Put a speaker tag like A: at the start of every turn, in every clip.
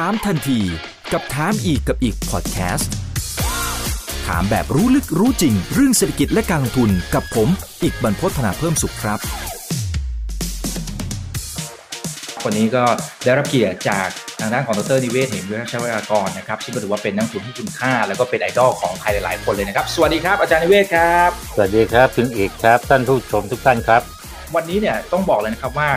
A: ถามทันทีกับถามอีกกับอีกพอดแคสต์ถามแบบรู้ลึกรู้จริง เรื่องเศรษฐกิจและการลงทุนกับผม อีกบรรพฒนาเพิ่มสุขครับ
B: วันนี้ก็ได้รับเกียรติจากทางด้านของดรนิเวศ เหมวิรัชวรากรนะครับที่ถือว่าเป็นนักลงทุนที่คุณค่า แล้วก็เป็นไอดอลของใครหลายๆคนเลยนะครับ สวัสดีครับอาจารย์นิเวศครับ
C: สวัสดีครับคุณเอกครับท่านผู้ชมทุกท่านครับ
B: วันนี้เนี่ยต้องบอกเลยนะครับว่า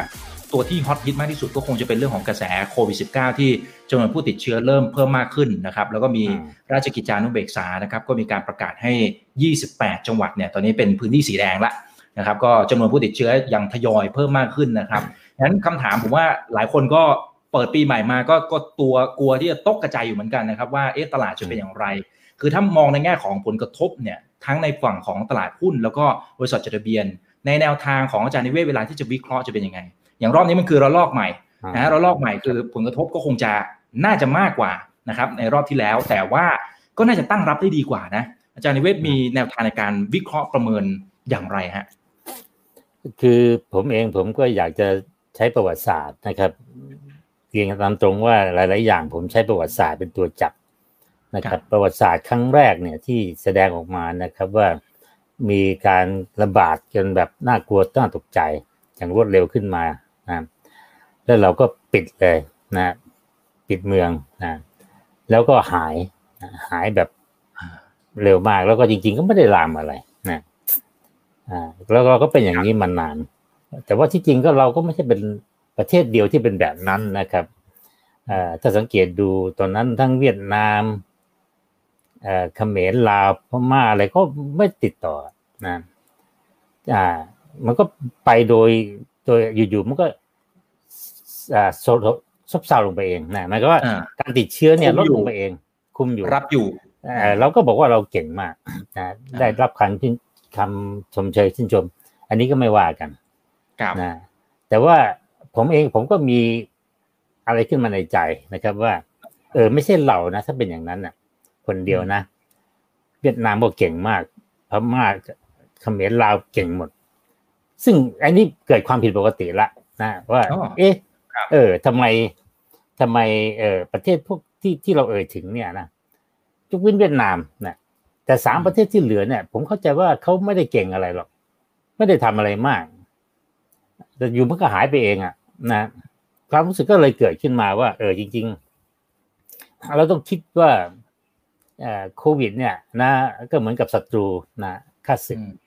B: ตัวที่ฮอตฮิตมากที่สุดก็คงจะเป็นเรื่องของกระแสโควิด -19 ที่จำนวนผู้ติดเชื้อเริ่มเพิ่มมากขึ้นนะครับแล้วก็มี
C: อืม
B: ราชกิจจานุเบกษานะครับก็มีการประกาศให้ 28 จังหวัดเนี่ยตอนนี้เป็นพื้นที่สีแดงละนะครับก็จำนวนผู้ติดเชื้อยังทยอยเพิ่มมากขึ้นนะครับงั้นคำถามผมว่าหลายคนก็เปิดปีใหม่มาก็ก็ตัวกลัวที่จะตกกระจายอยู่เหมือนกันนะครับว่าเอ๊ะตลาดจะเป็นอย่างไร คือถ้ามองในแง่ของผลกระทบเนี่ยทั้งในฝั่งของตลาดหุ้น แล้วก็บริษัทจดทะเบียน ในแนวทางของอาจารย์นิเวศเวลาที่จะวิเคราะห์จะเป็นยังไง อย่างรอบนี้มันคือระลอกใหม่นะฮะระลอกใหม่คือผลกระทบก็คงจะน่าจะมากกว่านะครับในรอบที่แล้ว แต่ว่าก็น่าจะตั้งรับได้ดีกว่านะ อาจารย์นิเวศมีแนวทางในการวิเคราะห์ประเมินอย่างไรฮะ
C: คือผมเองผมก็อยากจะใช้ประวัติศาสตร์นะครับเรียนตามตรงว่าหลาย ๆ อย่าง ผมใช้ประวัติศาสตร์เป็นตัวจับนะค
B: ครั
C: รับบประวัติศาสตร์ครั้งแรกเนี่ยที่แสดงออกมานะครับว่ามีการระบาดกันแบบน่ากลัวน่าตกใจอย่างรวดเร็วขึ้นมา นะแล้วเราก็ปิดเลยนะปิดเมืองนะแล้วก็หายนะหายแบบเร็วมากแล้วก็จริง ๆ ก็ไม่ได้ลามอะไรนะอ่าแล้วเราก็เป็นอย่างนี้มานาน แต่ว่าที่จริงก็เราก็ไม่ใช่เป็นประเทศเดียวที่เป็นแบบนั้นนะครับอ่าถ้าสังเกตดูตอนนั้นทั้งเวียดนามเอ่อเขมรลาวพม่าอะไรก็ไม่ติดต่อนะอ่ามันก็ไปโดย โดยอยู่ๆมันก็อ่าโซซบเซาลงไปเองนะหมายก็ว่า
B: อ่า
C: การติดเชื้อเนี่ย
B: คุ
C: ล
B: ม
C: ด
B: อยู่
C: ลงไปเอง คุมอยู่
B: รับอยู่
C: เอ่อเราก็บอกว่าเราเก่งมากนะได้รับคำชื่นคำชมเชยชื่นชม อันนี้ก็ไม่ว่ากัน
B: ครับ
C: นะแต่ว่าผมเองผมก็มีอะไรขึ้นมาในใจนะครับว่า เออ ไม่ใช่เรานะ ถ้าเป็นอย่างนั้นน่ะ คนเดียวนะ เวียดนามก็เก่งมากพม่าเขมรลาวเก่งหมด ซึ่งอันนี้เกิดความผิดปกติละนะว่า
B: อ๋อ
C: เอ๊ะ
B: ครับ
C: เออทำไมทำไมเออประเทศพวกที่ที่เราเอ่ยถึงเนี่ยนะยกเว้นเวียดนามนะแต่สามประเทศที่เหลือเนี่ย ผมเข้าใจว่าเขาไม่ได้เก่งอะไรหรอก ไม่ได้ทำอะไรมาก แต่อยู่มันก็หายไปเองอะนะความรู้สึกก็เลยเกิดขึ้นมาว่า เออจริง ๆ เราต้องคิดว่าเอ่อโควิด เนี่ย นะ ก็เหมือนกับศัตรูนะข้าศึก
B: อืมครับ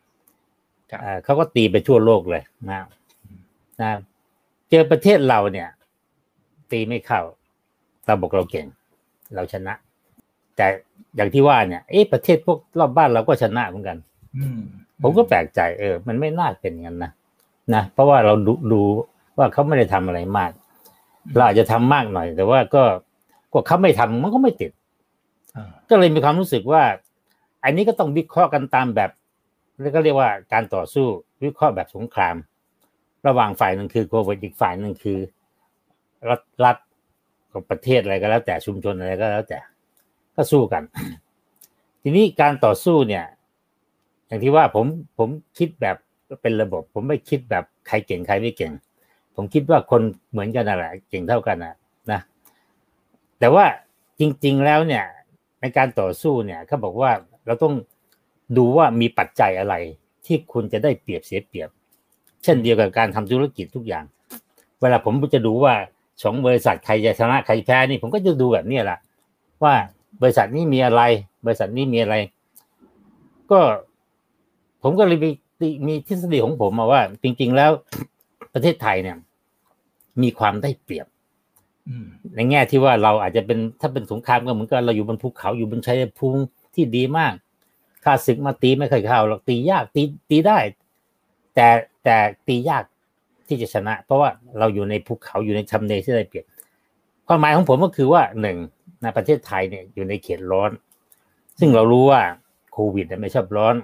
C: เอ่อเขาก็ตีไปทั่วโลกเลยนะนะเจอประเทศเราเนี่ย ตีไม่เข้าเราบอกเราเก่ง เราชนะ แต่อย่างที่ว่าเนี่ยเอ๊ะประเทศพวกรอบบ้านเราก็ชนะเหมือนกัน
B: อืม
C: ผมก็แปลกใจเออ มันไม่น่าเป็นอย่างนั้นนะนะเพราะว่าเราดูดูว่าเขาไม่ได้ทำอะไรมาก เราอาจจะทำมากหน่อย แต่ว่าก็ก็เขาไม่ทำมันก็ไม่ติด
B: อ่า
C: ก็เลยมีความรู้สึกว่า อันนี้ก็ต้องวิเคราะห์กันตามแบบ แล้วก็เรียกว่าการต่อสู้วิเคราะห์แบบสงคราม ระหว่างฝ่ายหนึ่งคือโควิดอีกฝ่ายหนึ่งคือ รัฐรัฐกับประเทศอะไรก็แล้วแต่ชุมชนอะไรก็แล้วแต่ ก็สู้กัน ทีนี้การต่อสู้เนี่ย อย่างที่ว่าผมผมคิดแบบเป็นระบบ ผมไม่คิดแบบใครเก่งใครไม่เก่ง ผมคิดว่าคนเหมือนกันนั่นแหละเก่งเท่ากันนะนะแต่ว่าจริง ๆแล้วเนี่ย ในการต่อสู้เนี่ยเขาบอกว่าเราต้อง ดูว่ามีปัจจัยอะไรที่คุณจะได้เปรียบเสียเปรียบ เช่นเดียวกับการทำธุรกิจทุกอย่าง เวลาผมจะดูว่าสองบริษัทใครจะชนะใครแพ้นี่ผมก็จะดูแบบนี้แหละว่าบริษัทนี้มีอะไร บริษัทนี้มีอะไร ก็ผมก็เลยมีมีทฤษฎีของผมมาว่า จริง ๆ แล้วประเทศไทยเนี่ย มีความได้เปรียบ
B: อืม
C: ในแง่ที่ว่าเราอาจจะเป็นถ้าเป็นสงครามก็เหมือนกันเราอยู่บนภูเขาอยู่บนชัยภูมิที่ดีมาก ข้าศึกมาตีไม่เคยเข้าหรอกตียากตีตีได้ แต่แต่ตียากที่จะชนะ เพราะว่าเราอยู่ในภูเขาอยู่ในทำเลที่ได้เปรียบความหมายของผมก็คือว่าหนึ่งในประเทศไทยเนี่ยอยู่ในเขตร้อน ซึ่งเรารู้ว่าโควิดไม่ชอบร้อน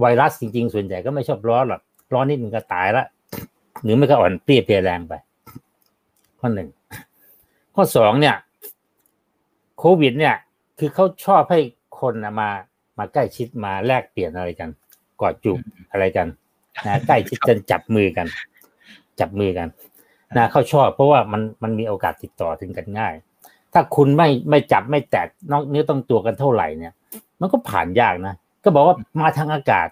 C: ไวรัสจริง ๆ ส่วนใหญ่ก็ไม่ชอบร้อนหรอกร้อนนิดนึงก็ตายละหรือไม่ก็อ่อนเปรี้ยเพลียแรงไป ข้อหนึ่งข้อสองเนี่ย โควิด เนี่ย คือเขาชอบให้คนนะมา มาใกล้ชิดมาแลกเปลี่ยนอะไรกัน กอดจูบอะไรกันนะใกล้ชิดกันจับมือกัน จับมือกันนะเขาชอบเพราะว่ามันมันมีโอกาสติดต่อถึงกันง่าย ถ้าคุณไม่ไม่จับไม่แตะนอกเนื้อต้องตัวกันเท่าไหร่เนี่ย มันก็ผ่านยากนะก็บอกว่ามาทางอากาศ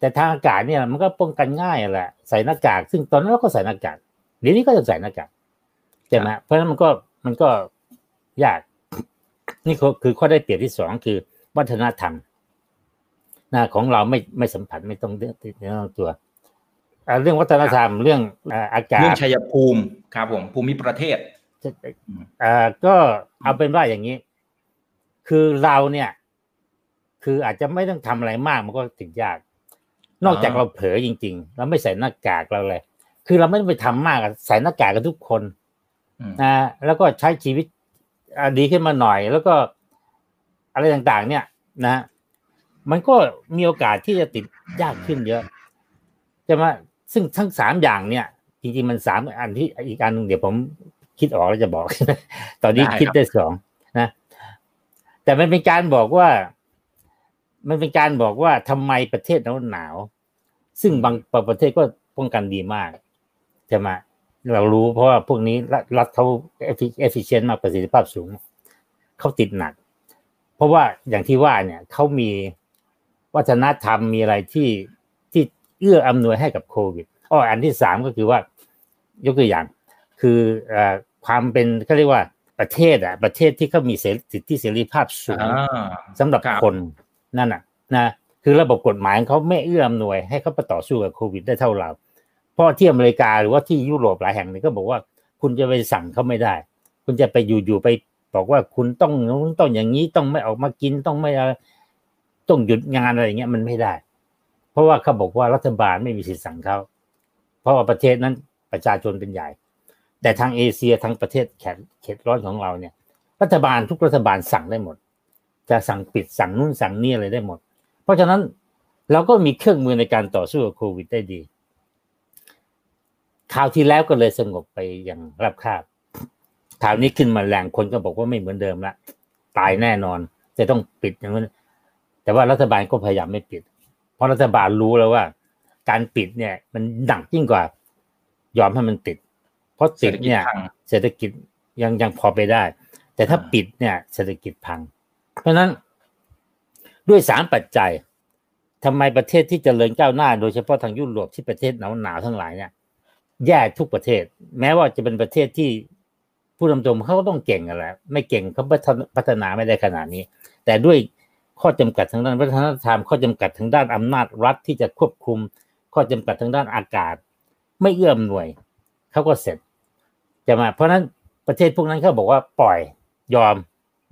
C: แต่ทางอากาศเนี่ย มันก็ป้องกันง่ายแหละใส่หน้ากาก ซึ่งตอนนั้นเราก็ใส่หน้ากากเดี๋ยวนี้ก็จะใส่หน้ากากใช่ไหมเพราะฉะนั้นมันก็มันก็ยาก นี่คือข้อได้เปรียบที่สองคือ วัฒนธรรมนะของเราไม่ไม่สัมผัสไม่ต้องเติดเนื้อตัวเรื่องวัฒนธรรมเรื่องอากาศ
B: เรื่องชัยภูมิครับผมภูมิประเทศ
C: อ่าก็เอาเป็นว่าอย่างนี้ คือเราเนี่ย คืออาจจะไม่ต้องทำอะไรมากมันก็ถึงยาก นอกจากเราเผลอจริง ๆ เราไม่ใส่หน้ากากเราเลย คือเราไม่ต้องไปทำมากใส่หน้ากากกันทุกคนนะแล้วก็ใช้ชีวิตดีขึ้นมาหน่อย แล้วก็ อะไรต่างๆ เนี่ยนะ มันก็มีโอกาสที่จะติดยากขึ้นเยอะจะมาซึ่งทั้งสามอย่างเนี่ย จริงๆมันสามอันที่อีกอันนึงเดี๋ยวผมคิดออกแล้วจะบอก ตอนนี้คิดได้สองนะ แต่มันเป็นการบอกว่า มันเป็นการบอกว่าทำไมประเทศหนาวหนาว ซึ่งบางประเทศก็ป้องกันดีมากใช่ไหมเรารู้เพราะว่าพวกนี้รัฐเขาเอฟฟิเชนต์มากประสิทธิภาพสูง เขาติดหนัก เพราะว่าอย่างที่ว่าเนี่ยเขามีวัฒนธรรมมีอะไรที่ที่เอื้ออำนวยให้กับโควิดอ้ออันที่สามก็คือว่ายกตัวอย่าง คือความเป็นเขาเรียกว่าประเทศอะ ประเทศที่เขามีสิทธิเสรีภาพสูงสำหรับคนนั่นอะนะคือระบบกฎหมายเขาไม่เอื้ออำนวยให้เขาไปต่อสู้กับโควิดได้เท่าเราเพราะที่อเมริกาหรือว่าที่ยุโรปหลายแห่งนี่ก็บอกว่า คุณจะไปสั่งเขาไม่ได้ คุณจะไปอยู่ๆไป บอกว่าคุณต้องต้องอย่างนี้ต้องไม่ออกมากินต้องไม่ต้องหยุดงานอะไรเงี้ยมันไม่ได้ เพราะว่าเขาบอกว่ารัฐบาลไม่มีสิทธิ์สั่งเขาเพราะว่าประเทศนั้นประชาชนเป็นใหญ่ แต่ทางเอเชียทั้งประเทศแขนเขตร้อนของเราเนี่ย รัฐบาลทุกรัฐบาลสั่งได้หมด จะสั่งปิดสั่งนู่นสั่งนี่อะไรได้หมด เพราะฉะนั้นเราก็มีเครื่องมือในการต่อสู้กับโควิดได้ดีคราวที่แล้วก็เลยสงบไปอย่างรับคาบ คราวนี้ขึ้นมาแรงคนก็บอกว่าไม่เหมือนเดิมละตายแน่นอน จะต้องปิดอย่างนั้นแต่ว่ารัฐบาลก็พยายามไม่ปิด เพราะรัฐบาลรู้แล้วว่า การปิดเนี่ย มันหนักยิ่งกว่า ยอมให้มันติด เพราะติดเนี่ย เศรษฐกิจยังยังพอไปได้ แต่ถ้าปิดเนี่ย เศรษฐกิจพัง เพราะนั้นด้วยสามปัจจัยทำไมประเทศที่จเจริญก้าวหน้า โดยเฉพาะทางยุโรปที่ประเทศหนาวหนาวทั้งหลายเนี่ยแย่ทุกประเทศ แม้ว่าจะเป็นประเทศที่ ผู้นำรงเขาก็ต้องเก่งกันแหละไม่เก่งเขาพัฒนาไม่ได้ขนาดนี้ แต่ด้วยข้อจำกัดทางด้านวัฒนธรรมข้อจำกัดทางด้านอำนาจรัฐที่จะควบคุม ข้อจำกัดทางด้านอากาศ ไม่เอื้อมหน่วยเขาก็เสร็จจะมา เพราะนั้นประเทศพวกนั้นเขาบอกว่าปล่อยยอม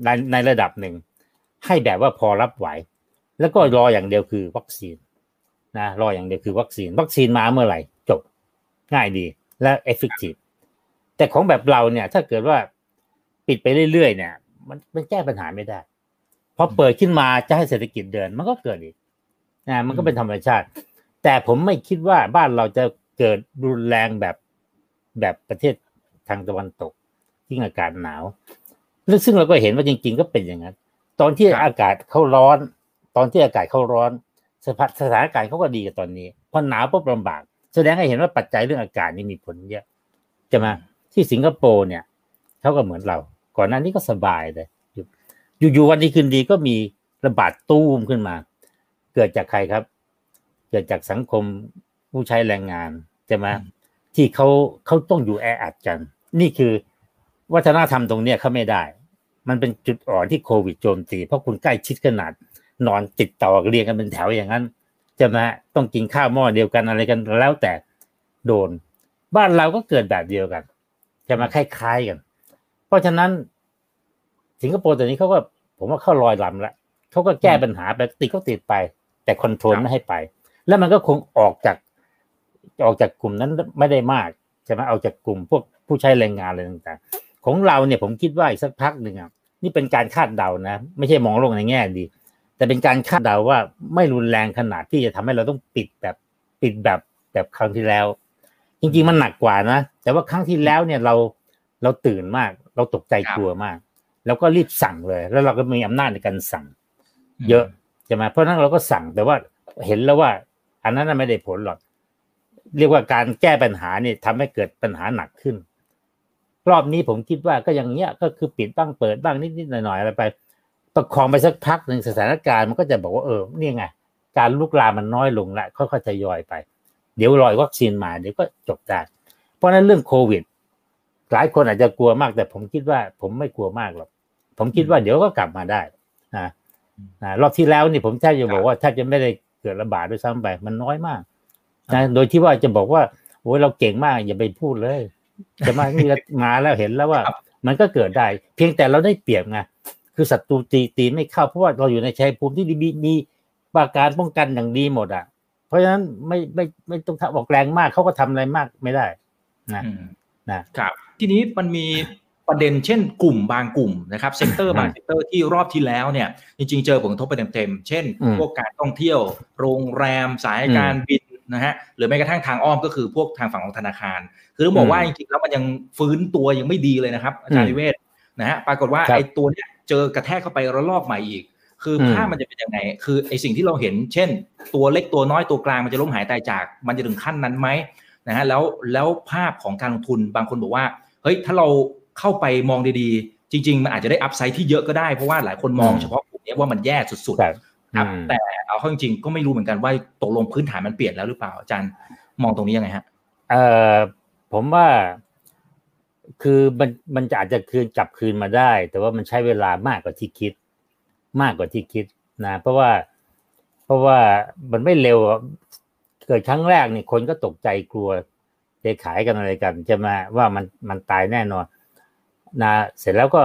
C: ในในระดับหนึ่ง ให้แบบว่าพอรับไหว แล้วก็รออย่างเดียวคือวัคซีนนะรออย่างเดียวคือวัคซีน วัคซีนมาเมื่อไหร่จบง่ายดีและ effective แต่ของแบบเราเนี่ย ถ้าเกิดว่าปิดไปเรื่อยๆเนี่ย มันมันแก้ปัญหาไม่ได้พอเปิดขึ้นมาจะให้เศรษฐกิจเดิน มันก็เกิดอีกนะมันก็เป็นธรรมชาติ แต่ผมไม่คิดว่าบ้านเราจะเกิดรุนแรงแบบแบบประเทศทางตะวันตกที่อากาศหนาวซึ่งเราก็เห็นว่าจริง ๆ ก็เป็นอย่างนั้นตอนที่อากาศเขาร้อน ตอนที่อากาศเขาร้อนสถานการณ์เขาก็ดีกับตอนนี้พอหนาวปุ๊บลำบาก แสดงให้เห็นว่าปัจจัยเรื่องอากาศนี่มีผลเยอะจะมา ที่สิงคโปร์เนี่ยเขาก็เหมือนเรา ก่อนหน้านี้ก็สบายเลยอยู่ๆวันนี้คืนดีก็มีระบาดตู้มขึ้นมา เกิดจากใครครับ เกิดจากสังคมผู้ใช้แรงงานจะมาที่เขาเขาต้องอยู่แออัดกัน นี่คือวัฒนธรรมตรงเนี้ยเขาไม่ได้ มันเป็นจุดอ่อนที่โควิดโจมตี เพราะคุณใกล้ชิดขนาด นอนติดต่อเรียงกันเป็นแถวอย่างนั้นจะมาต้องกินข้าวหม้อเดียวกันอะไรกันแล้วแต่โดน บ้านเราก็เกิดแบบเดียวกัน จะมาคล้ายๆกัน เพราะฉะนั้น สิงคโปร์ตอนนี้เขาก็ผมว่าเข้าลอยลำแล้วเขาก็แก้ปัญหาไปติดก็ติดไป แต่คอนโทรลไม่ให้ไป แล้วมันก็คงออกจากออกจากกลุ่มนั้นไม่ได้มากใช่ไหมเอาจากกลุ่มพวกผู้ใช้แรงงานอะไรต่างๆ ของเราเนี่ยผมคิดว่าอีกสักพักหนึ่งอะนี่เป็นการคาดเดานะ ไม่ใช่มองโลกในแง่ดี แต่เป็นการคาดเดาว่าไม่รุนแรงขนาดที่จะทำให้เราต้องปิดแบบปิดแบบแบบครั้งที่แล้ว จริง ๆ มันหนักกว่านะ แต่ว่าครั้งที่แล้วเนี่ยเราเราตื่นมาก เราตกใจกลัวมาก แล้วก็รีบสั่งเลย แล้วเราก็มีอำนาจในการสั่ง เยอะใช่ไหมเพราะนั้นเราก็สั่งแต่ว่าเห็นแล้วว่า อันนั้นไม่ได้ผลหรอกเรียกว่าการแก้ปัญหาเนี่ยทำให้เกิดปัญหาหนักขึ้น รอบนี้ผมคิดว่าก็อย่างเงี้ยก็คือปิดบ้างเปิดบ้างนิดๆหน่อยๆอะไรไป ประคองไปสักพักหนึ่งสถานการณ์มันก็จะบอกว่าเออนี่ไงการลุกลามมันน้อยลงละค่อยๆทยอยไป เดี๋ยวรอยวัคซีนมาเดี๋ยวก็จบได้เพราะนั้นเรื่องโควิด หลายคนอาจจะกลัวมาก แต่ผมคิดว่าผมไม่กลัวมากหรอกผมคิดว่าเดี๋ยวก็กลับมาได้นะรอบที่แล้วนี่ผมแทบจะบอกว่าแทบจะไม่ได้เกิดระบาดด้วยซ้ำไป มันน้อยมากนะโดยที่ว่าจะบอกว่าโอ้ยเราเก่งมากอย่าไปพูดเลย จะมานี่มาแล้วเห็นแล้วว่า มันก็เกิดได้ เพียงแต่เราได้เปรียบไงคือศัตรูตีตีไม่เข้าเพราะว่าเราอยู่ในชัยภูมิที่ดีมีปราการป้องกันอย่างดีหมดอะเพ ราะฉะนั้นไม่ไม่ไม่ต้องออกแรงมากเขาก็ทำอะไรมากไม่ได้นะ
B: นะครับ ทีนี้มันมีประเด็นเช่นกลุ่มบางกลุ่มนะครับ sector บาง sector ที่รอบที่แล้วเนี่ย จริง ๆ เจอผลกระทบไปเต็มๆเช่น พวกการท่องเที่ยว โรงแรมสายการบินนะฮะหรือแม้กระทั่งทางอ้อมก็คือพวกทางฝั่งของธนาคาร คือต้องบอกว่าจริงๆแล้วมันยังฟื้นตัวยังไม่ดีเลยนะครับอาจารย์วิเวศนะฮะปรากฏว่าไอ้ตัวเนี้ยเจอกระแทกเข้าไประลอกใหม่อีก คือภาพมันจะเป็นยังไง คือไอ้สิ่งที่เราเห็น เช่น ตัวเล็กตัวน้อยตัวกลางมันจะล้มหายตายจาก มันจะถึงขั้นนั้นไหมนะฮะแล้วแล้วภาพของการลงทุนบางคนบอกว่าเฮ้ยถ้าเราเข้าไปมองดีๆ จริง ๆ มันอาจจะได้อัพไซด์ที่เยอะก็ได้เพราะว่าหลายคนมองเฉพาะกลุ่มนี้ว่ามันแย่สุดๆครับแต่เอาเข้าจริงๆก็ไม่รู้เหมือนกันว่าตกลงพื้นฐานมันเปลี่ยนแล้วหรือเปล่าอาจารย์มองตรงนี้ยังไงฮะ
C: เอ่อผมว่าคือมันมันจะอาจจะคืนกลับคืนมาได้ แต่ว่ามันใช้เวลามากกว่าที่คิด มากกว่าที่คิดนะเพราะว่า เพราะว่ามันไม่เร็วเกิดครั้งแรกนี่คนก็ตกใจกลัวจะขายกันอะไรกันจะมาว่ามันมันตายแน่นอนนะเสร็จแล้วก็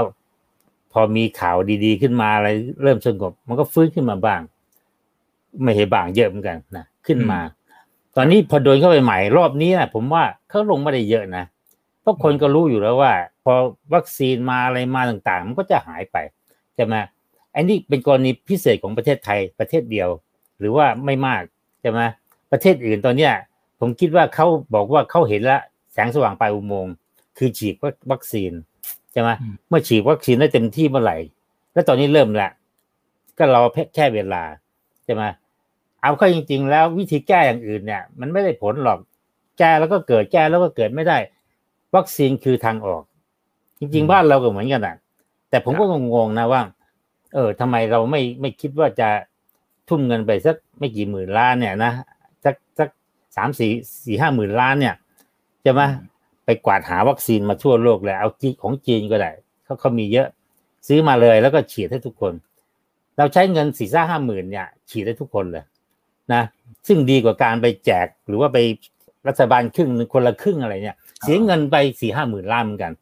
C: พอมีข่าวดีๆขึ้นมาอะไรเริ่มสงบมันก็ฟื้นขึ้นมาบ้าง ไม่เห็นบางเยอะเหมือนกันนะขึ้นมา ตอนนี้พอโดนเข้าไปใหม่รอบนี้นะผมว่าเขาลงไม่ได้เยอะนะเพราะคนก็รู้อยู่แล้วว่า พอวัคซีนมาอะไรมาต่างๆ มันก็จะหายไปใช่ไหม อันนี้เป็นกรณีพิเศษของประเทศไทยประเทศเดียว หรือว่าไม่มากใช่ไหมประเทศอื่นตอนเนี้ยผมคิดว่าเขาบอกว่าเขาเห็นแล้วแสงสว่างปลายอุโมงค์คือฉีดวัคซีนใช่ไหมเมื่อฉีดวัคซีนได้เต็มที่เมื่อไหร่ แล้วตอนนี้เริ่มละก็รอแค่เวลาใช่ไหมเอาเข้าจริง ๆ แล้ววิธีแก้อย่างอื่นเนี่ย มันไม่ได้ผลหรอกแก้แล้วก็เกิดแก้แล้วก็เกิดไม่ได้ วัคซีนคือทางออก จริง ๆ บ้านเราก็เหมือนกันอะ แต่ผมก็งงๆนะว่า เออทำไมเราไม่ไม่คิดว่าจะทุ่มเงินไปสักไม่กี่หมื่นล้านเนี่ยนะสักสักสามสี่สี่ห้าหมื่นล้านเนี่ยจะมาไปกวาดหาวัคซีนมาทั่วโลกเลยเอาของจีนก็ได้เขาเขามีเยอะ ซื้อมาเลยแล้วก็ฉีดให้ทุกคน เราใช้เงินสี่ห้าหมื่นเนี่ย ฉีดให้ทุกคนเลยนะซึ่งดีกว่าการไปแจกหรือว่าไปรัฐบาลครึ่งนึงคนละครึ่งอะไรเนี่ย เสียเงินไปสี่ห้าหมื่นล้านเหมือนกัน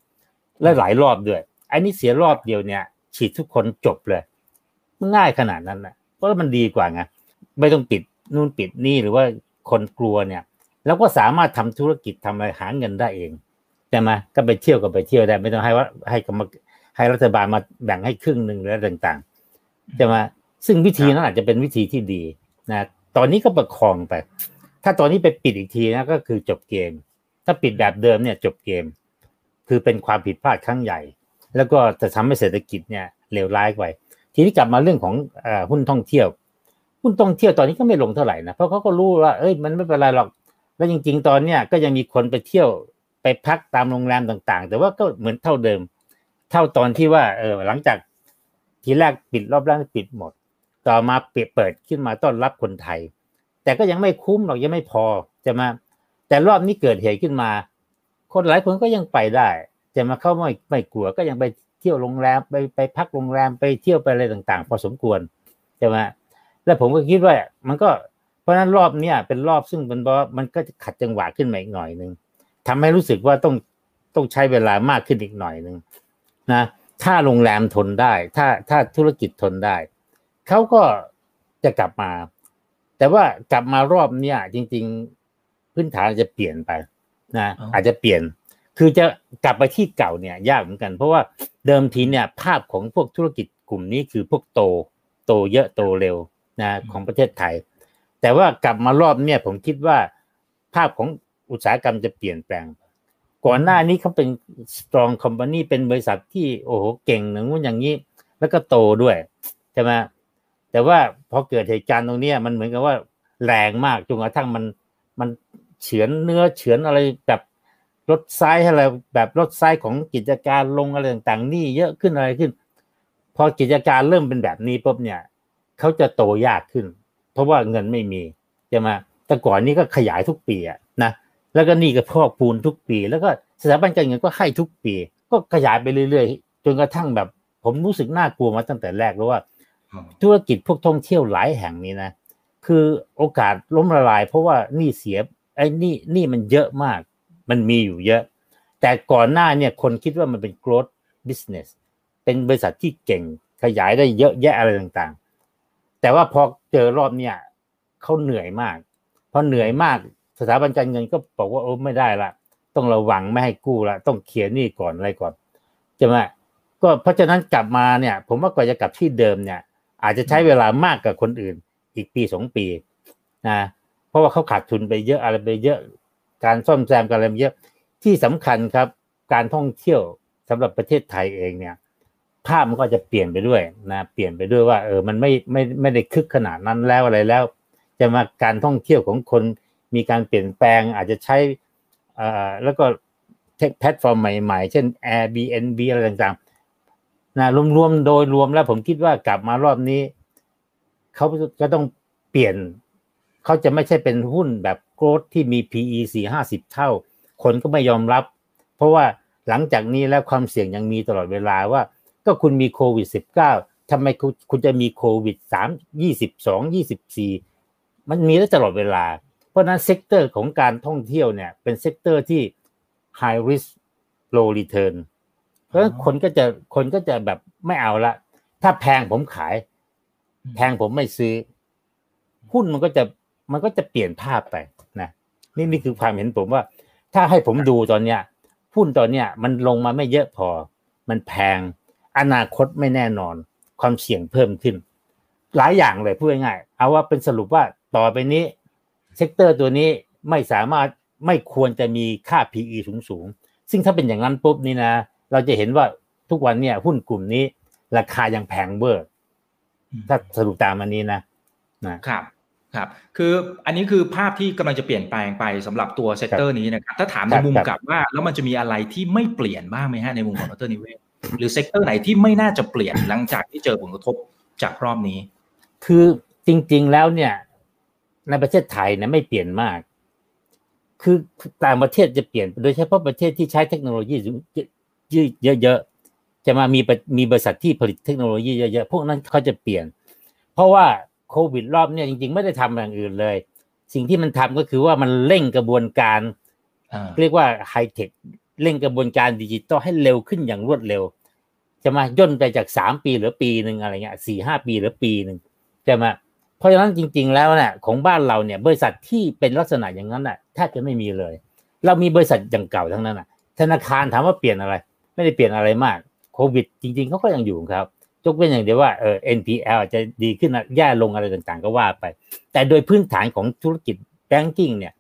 C: และหลายรอบด้วยไอ้นี่เสียรอบเดียวเนี่ย ฉีดทุกคนจบเลย มันง่ายขนาดนั้นนะเพราะมันดีกว่าไงไม่ต้องปิดนู่นปิดนี่หรือว่าคนกลัวเนี่ย แล้วก็สามารถทำธุรกิจทำอะไรหาเงินได้เองใช่ไหมก็ไปเที่ยวก็ไปเที่ยวได้ ไม่ต้องให้ว่าให้กรรมให้รัฐบาลมาแบ่งให้ครึ่งหนึ่งหรืออะไรต่างๆใช่ไหมซึ่งวิธีนั้นอาจจะเป็นวิธีที่ดีนะตอนนี้ก็ประคองไป ถ้าตอนนี้ไปปิดอีกทีนะก็คือจบเกม ถ้าปิดแบบเดิมเนี่ยจบเกม คือเป็นความผิดพลาดครั้งใหญ่ แล้วก็จะทำให้เศรษฐกิจเนี่ยเลวร้ายไปทีนี้กลับมาเรื่องของหุ้นท่องเที่ยว หุ้นท่องเที่ยวตอนนี้ก็ไม่ลงเท่าไหร่นะเพราะเขาก็รู้ว่าเอ้ยมันไม่เป็นไรหรอก แล้วจริง ๆ ตอนเนี้ยก็ยังมีคนไปเที่ยวไปพักตามโรงแรมต่าง ๆ แต่ว่าก็เหมือนเท่าเดิม เท่าตอนที่ว่าเออหลังจากทีแรกปิดรอบแรกปิดหมด ต่อมาเปิดเปิดขึ้นมาต้อนรับคนไทย แต่ก็ยังไม่คุ้มหรอกยังไม่พอจะมาแต่รอบนี้เกิดเหตุขึ้นมา คนหลายคนก็ยังไปได้ จะมาเข้าไม่ไม่กลัวก็ยังไปเที่ยวโรงแรมไปไปพักโรงแรมไปเที่ยวไปอะไรต่าง ๆ พอสมควรใช่ไหมแล้วผมก็คิดว่ามันก็ราะฉะนั้นรอบเนี้ยเป็นรอบซึ่งมันบอกมันก็จะขัดจังหวะขึ้นมาอีกหน่อยหนึ่งทำให้รู้สึกว่าต้องต้องใช้เวลามากขึ้นอีกหน่อยหนึ่งนะถ้าโรงแรมทนได้ ถ้าถ้าธุรกิจทนได้เขาก็จะกลับมา แต่ว่ากลับมารอบเนี้ยจริง ๆ พื้นฐานจะเปลี่ยนไปนะอาจจะเปลี่ยน คือจะกลับไปที่เก่าเนี่ยยากเหมือนกัน เพราะว่าเดิมทีเนี่ยภาพของพวกธุรกิจกลุ่มนี้คือพวกโต โตเยอะโตเร็วนะของประเทศไทย แต่ว่ากลับมารอบเนี่ยผมคิดว่า ภาพของอุตสาหกรรมจะเปลี่ยนแปลง ก่อนหน้านี้เขาเป็น strong company เป็นบริษัทที่โอ้โหเก่งหนึ่งว่าอย่างนี้ แล้วก็โตด้วยใช่ไหมแต่ว่าพอเกิดเหตุการณ์ตรงนี้มันเหมือนกับว่าแรงมากจนกระทั่งมันมันเฉือนเนื้อเฉือนอะไรแบบ ลดไซส์อะไรแบบลดไซส์ของกิจการลงอะไรต่างๆนี่เยอะขึ้นอะไรขึ้น พอกิจการเริ่มเป็นแบบนี้ปุ๊บเนี่ยเขาจะโตยากขึ้น เพราะว่าเงินไม่มีจะมาแต่ก่อนนี้ก็ขยายทุกปีอะนะแล้วก็นี่ก็พอกปูนทุกปี แล้วก็สถาบันการเงินก็ให้ทุกปี ก็ขยายไปเรื่อยๆ จนกระทั่งแบบ ผมรู้สึกน่ากลัวมาตั้งแต่แรกแล้วว่า ธุรกิจพวกท่องเที่ยวหลายแห่งนี้นะคือโอกาสล้มละลาย เพราะว่านี่เสียไอ้นี่นี่มันเยอะมาก มันมีอยู่เยอะ แต่ก่อนหน้าเนี่ยคนคิดว่ามันเป็น growth business เป็นบริษัทที่เก่งขยายได้เยอะแยะอะไรต่างๆ แต่ว่าพอเจอรอบเนี่ยเขาเหนื่อยมากพอเหนื่อยมากสถาบันการเงินก็บอกว่าโอ้ไม่ได้ละต้องระวังไม่ให้กู้ละต้องเคลียร์หนี้ก่อนอะไรก่อนใช่ไหมก็เพราะฉะนั้นกลับมาเนี่ย ผมว่ากว่าจะกลับที่เดิมเนี่ย อาจจะใช้เวลามากกว่าคนอื่น อีกปีสองปีนะเพราะว่าเขาขาดทุนไปเยอะอะไรไปเยอะ การซ่อมแซมกันอะไรเยอะที่สำคัญครับ การท่องเที่ยวสำหรับประเทศไทยเองเนี่ย ภาพมันก็จะเปลี่ยนไปด้วยนะเปลี่ยนไปด้วยว่า เออมันไม่ไม่ไม่ได้คึกขนาดนั้นแล้วอะไรแล้ว จะมาการท่องเที่ยวของคนมีการเปลี่ยนแปลงอาจจะใช้อ่าแล้วก็ tech platform ใหม่ๆ เช่น Airbnb อะไรต่างๆนะรวมๆโดยรวมแล้วผมคิดว่ากลับมารอบนี้เขาก็ต้องเปลี่ยน เขาจะไม่ใช่เป็นหุ้นแบบ growth ที่มี PE สี่ห้าสิบเท่า คนก็ไม่ยอมรับ เพราะว่าหลังจากนี้แล้วความเสี่ยงยังมีตลอดเวลาว่า ก็คุณมีโควิดสิบเก้าทำไมคุณจะมีโควิดสามยี่สิบสองยี่สิบสี่มันมีได้ตลอดเวลา เพราะนั้น sector ของการท่องเที่ยวเนี่ยเป็น sector ที่ high risk low return เพราะฉะนั้นคนก็จะคนก็จะแบบไม่เอาละ ถ้าแพงผมขาย แพงผมไม่ซื้อ หุ้นมันก็จะมันก็จะเปลี่ยนภาพไป นะนี่นี่คือความเห็นผมว่า ถ้าให้ผมดูตอนเนี้ยหุ้นตอนเนี้ยมันลงมาไม่เยอะพอ มันแพง อนาคตไม่แน่นอน ความเสี่ยงเพิ่มขึ้น หลายอย่างเลยพูดง่ายๆเอาว่าเป็นสรุปว่าต่อไปนี้ sector ตัวนี้ไม่สามารถไม่ควรจะมีค่า PE สูงสูงซึ่งถ้าเป็นอย่างนั้นปุ๊บนี่นะ เราจะเห็นว่าทุกวันเนี่ย หุ้นกลุ่มนี้ ราคายังแพงเวอร์ ถ้าสรุปตามอันนี้นะ
B: นะครับ ครับคืออันนี้คือภาพที่กำลังจะเปลี่ยนแปลงไปสำหรับตัว sector นี้นะครับถ้าถามในมุมกลับว่าแล้วมันจะมีอะไรที่ไม่เปลี่ยนบ้างไหมฮะในมุมของดร.นิเวศน์หรือ sector ไหนที่ไม่น่าจะเปลี่ยนหลังจากที่เจอผลกระทบจากรอบนี้
C: คือจริง ๆแล้วเนี่ย ในประเทศไทยเนี่ยไม่เปลี่ยนมาก คือต่างประเทศจะเปลี่ยนโดยเฉพาะประเทศที่ใช้เทคโนโลยีเยอะๆจะมามีมีบริษัทที่ผลิตเทคโนโลยีเยอะๆพวกนั้นเขาจะเปลี่ยน เพราะว่า โควิดรอบเนี่ยจริง ๆ ไม่ได้ทำอย่างอื่นเลย สิ่งที่มันทำก็คือว่ามันเร่งกระบวนการเรียกว่าไฮเทคเร่งกระบวนการดิจิตอลให้เร็วขึ้นอย่างรวดเร็วจะมาย่นไปจากสามปีหรือปีหนึ่งอะไรเงี้ยสี่ห้าปีหรือปีหนึ่งจะมาเพราะฉะนั้นจริง ๆ แล้วเนี่ยของบ้านเราเนี่ย บริษัทที่เป็นลักษณะอย่างนั้นน่ะแทบจะไม่มีเลย เรามีบริษัทอย่างเก่าทั้งนั้นน่ะ ธนาคารถามว่าเปลี่ยนอะไร ไม่ได้เปลี่ยนอะไรมาก โควิด จริง ๆเขาก็ยังอยู่ครับ ยกเว้นอย่างเดียวว่าเออ NPL อาจจะดีขึ้นแย่ลงอะไรต่างๆ ก็ว่าไป แต่โดยพื้นฐานของธุรกิจแบงกิ้งเนี่ย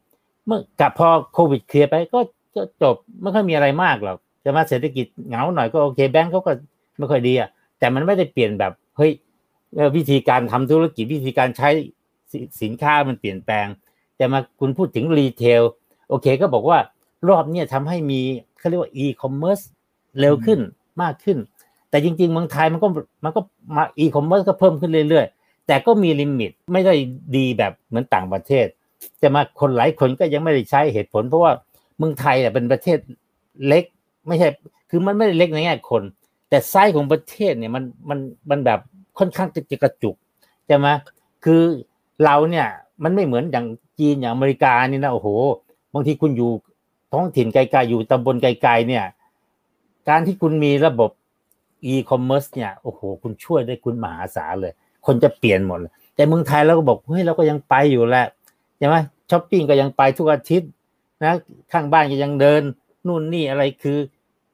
C: เมื่อกับพอโควิดเคลียร์ไปก็ก็จบไม่ค่อยมีอะไรมากหรอกเพราะว่าเศรษฐกิจเหงาหน่อยก็โอเคแบงก์เขาก็ไม่ค่อยดีอะแต่มันไม่ได้เปลี่ยนแบบเฮ้ยวิธีการทำธุรกิจวิธีการใช้สินค้ามันเปลี่ยนแปลง แต่ว่าคุณพูดถึง retail โอเคก็บอกว่ารอบนี้ทำให้มีเขาเรียกว่าอีคอมเมิร์ซเร็วขึ้นมากขึ้น แต่จริง ๆ เมืองไทยมันก็มันก็มาอีคอมเมิร์ซก็เพิ่มขึ้นเรื่อยๆ แต่ก็มี limit ไม่ได้ดีแบบเหมือนต่างประเทศ จะมาคนหลายคนก็ยังไม่ได้ใช้เหตุผล เพราะว่าเมืองไทยเป็นประเทศเล็ก ไม่ใช่คือมันไม่ได้เล็กในแง่คน แต่ไซส์ของประเทศเนี่ยมันมันมันแบบค่อนข้างจะกระจุกใช่ไหมคือเราเนี่ยมันไม่เหมือนอย่างจีนอย่างอเมริกานี่นะโอ้โหบางทีคุณอยู่ท้องถิ่นไกลๆอยู่ตำบลไกลๆเนี่ย การที่คุณมีระบบ อีคอมเมิร์ซเนี่ยโอ้โห คุณช่วยได้คุณมหาศาลเลย คนจะเปลี่ยนหมด แต่เมืองไทยเราก็บอกเฮ้ยเราก็ยังไปอยู่แหละใช่ไหมช้อปปิ้งก็ยังไปทุกอาทิตย์นะข้างบ้านก็ยังเดินนู่นนี่อะไรคือ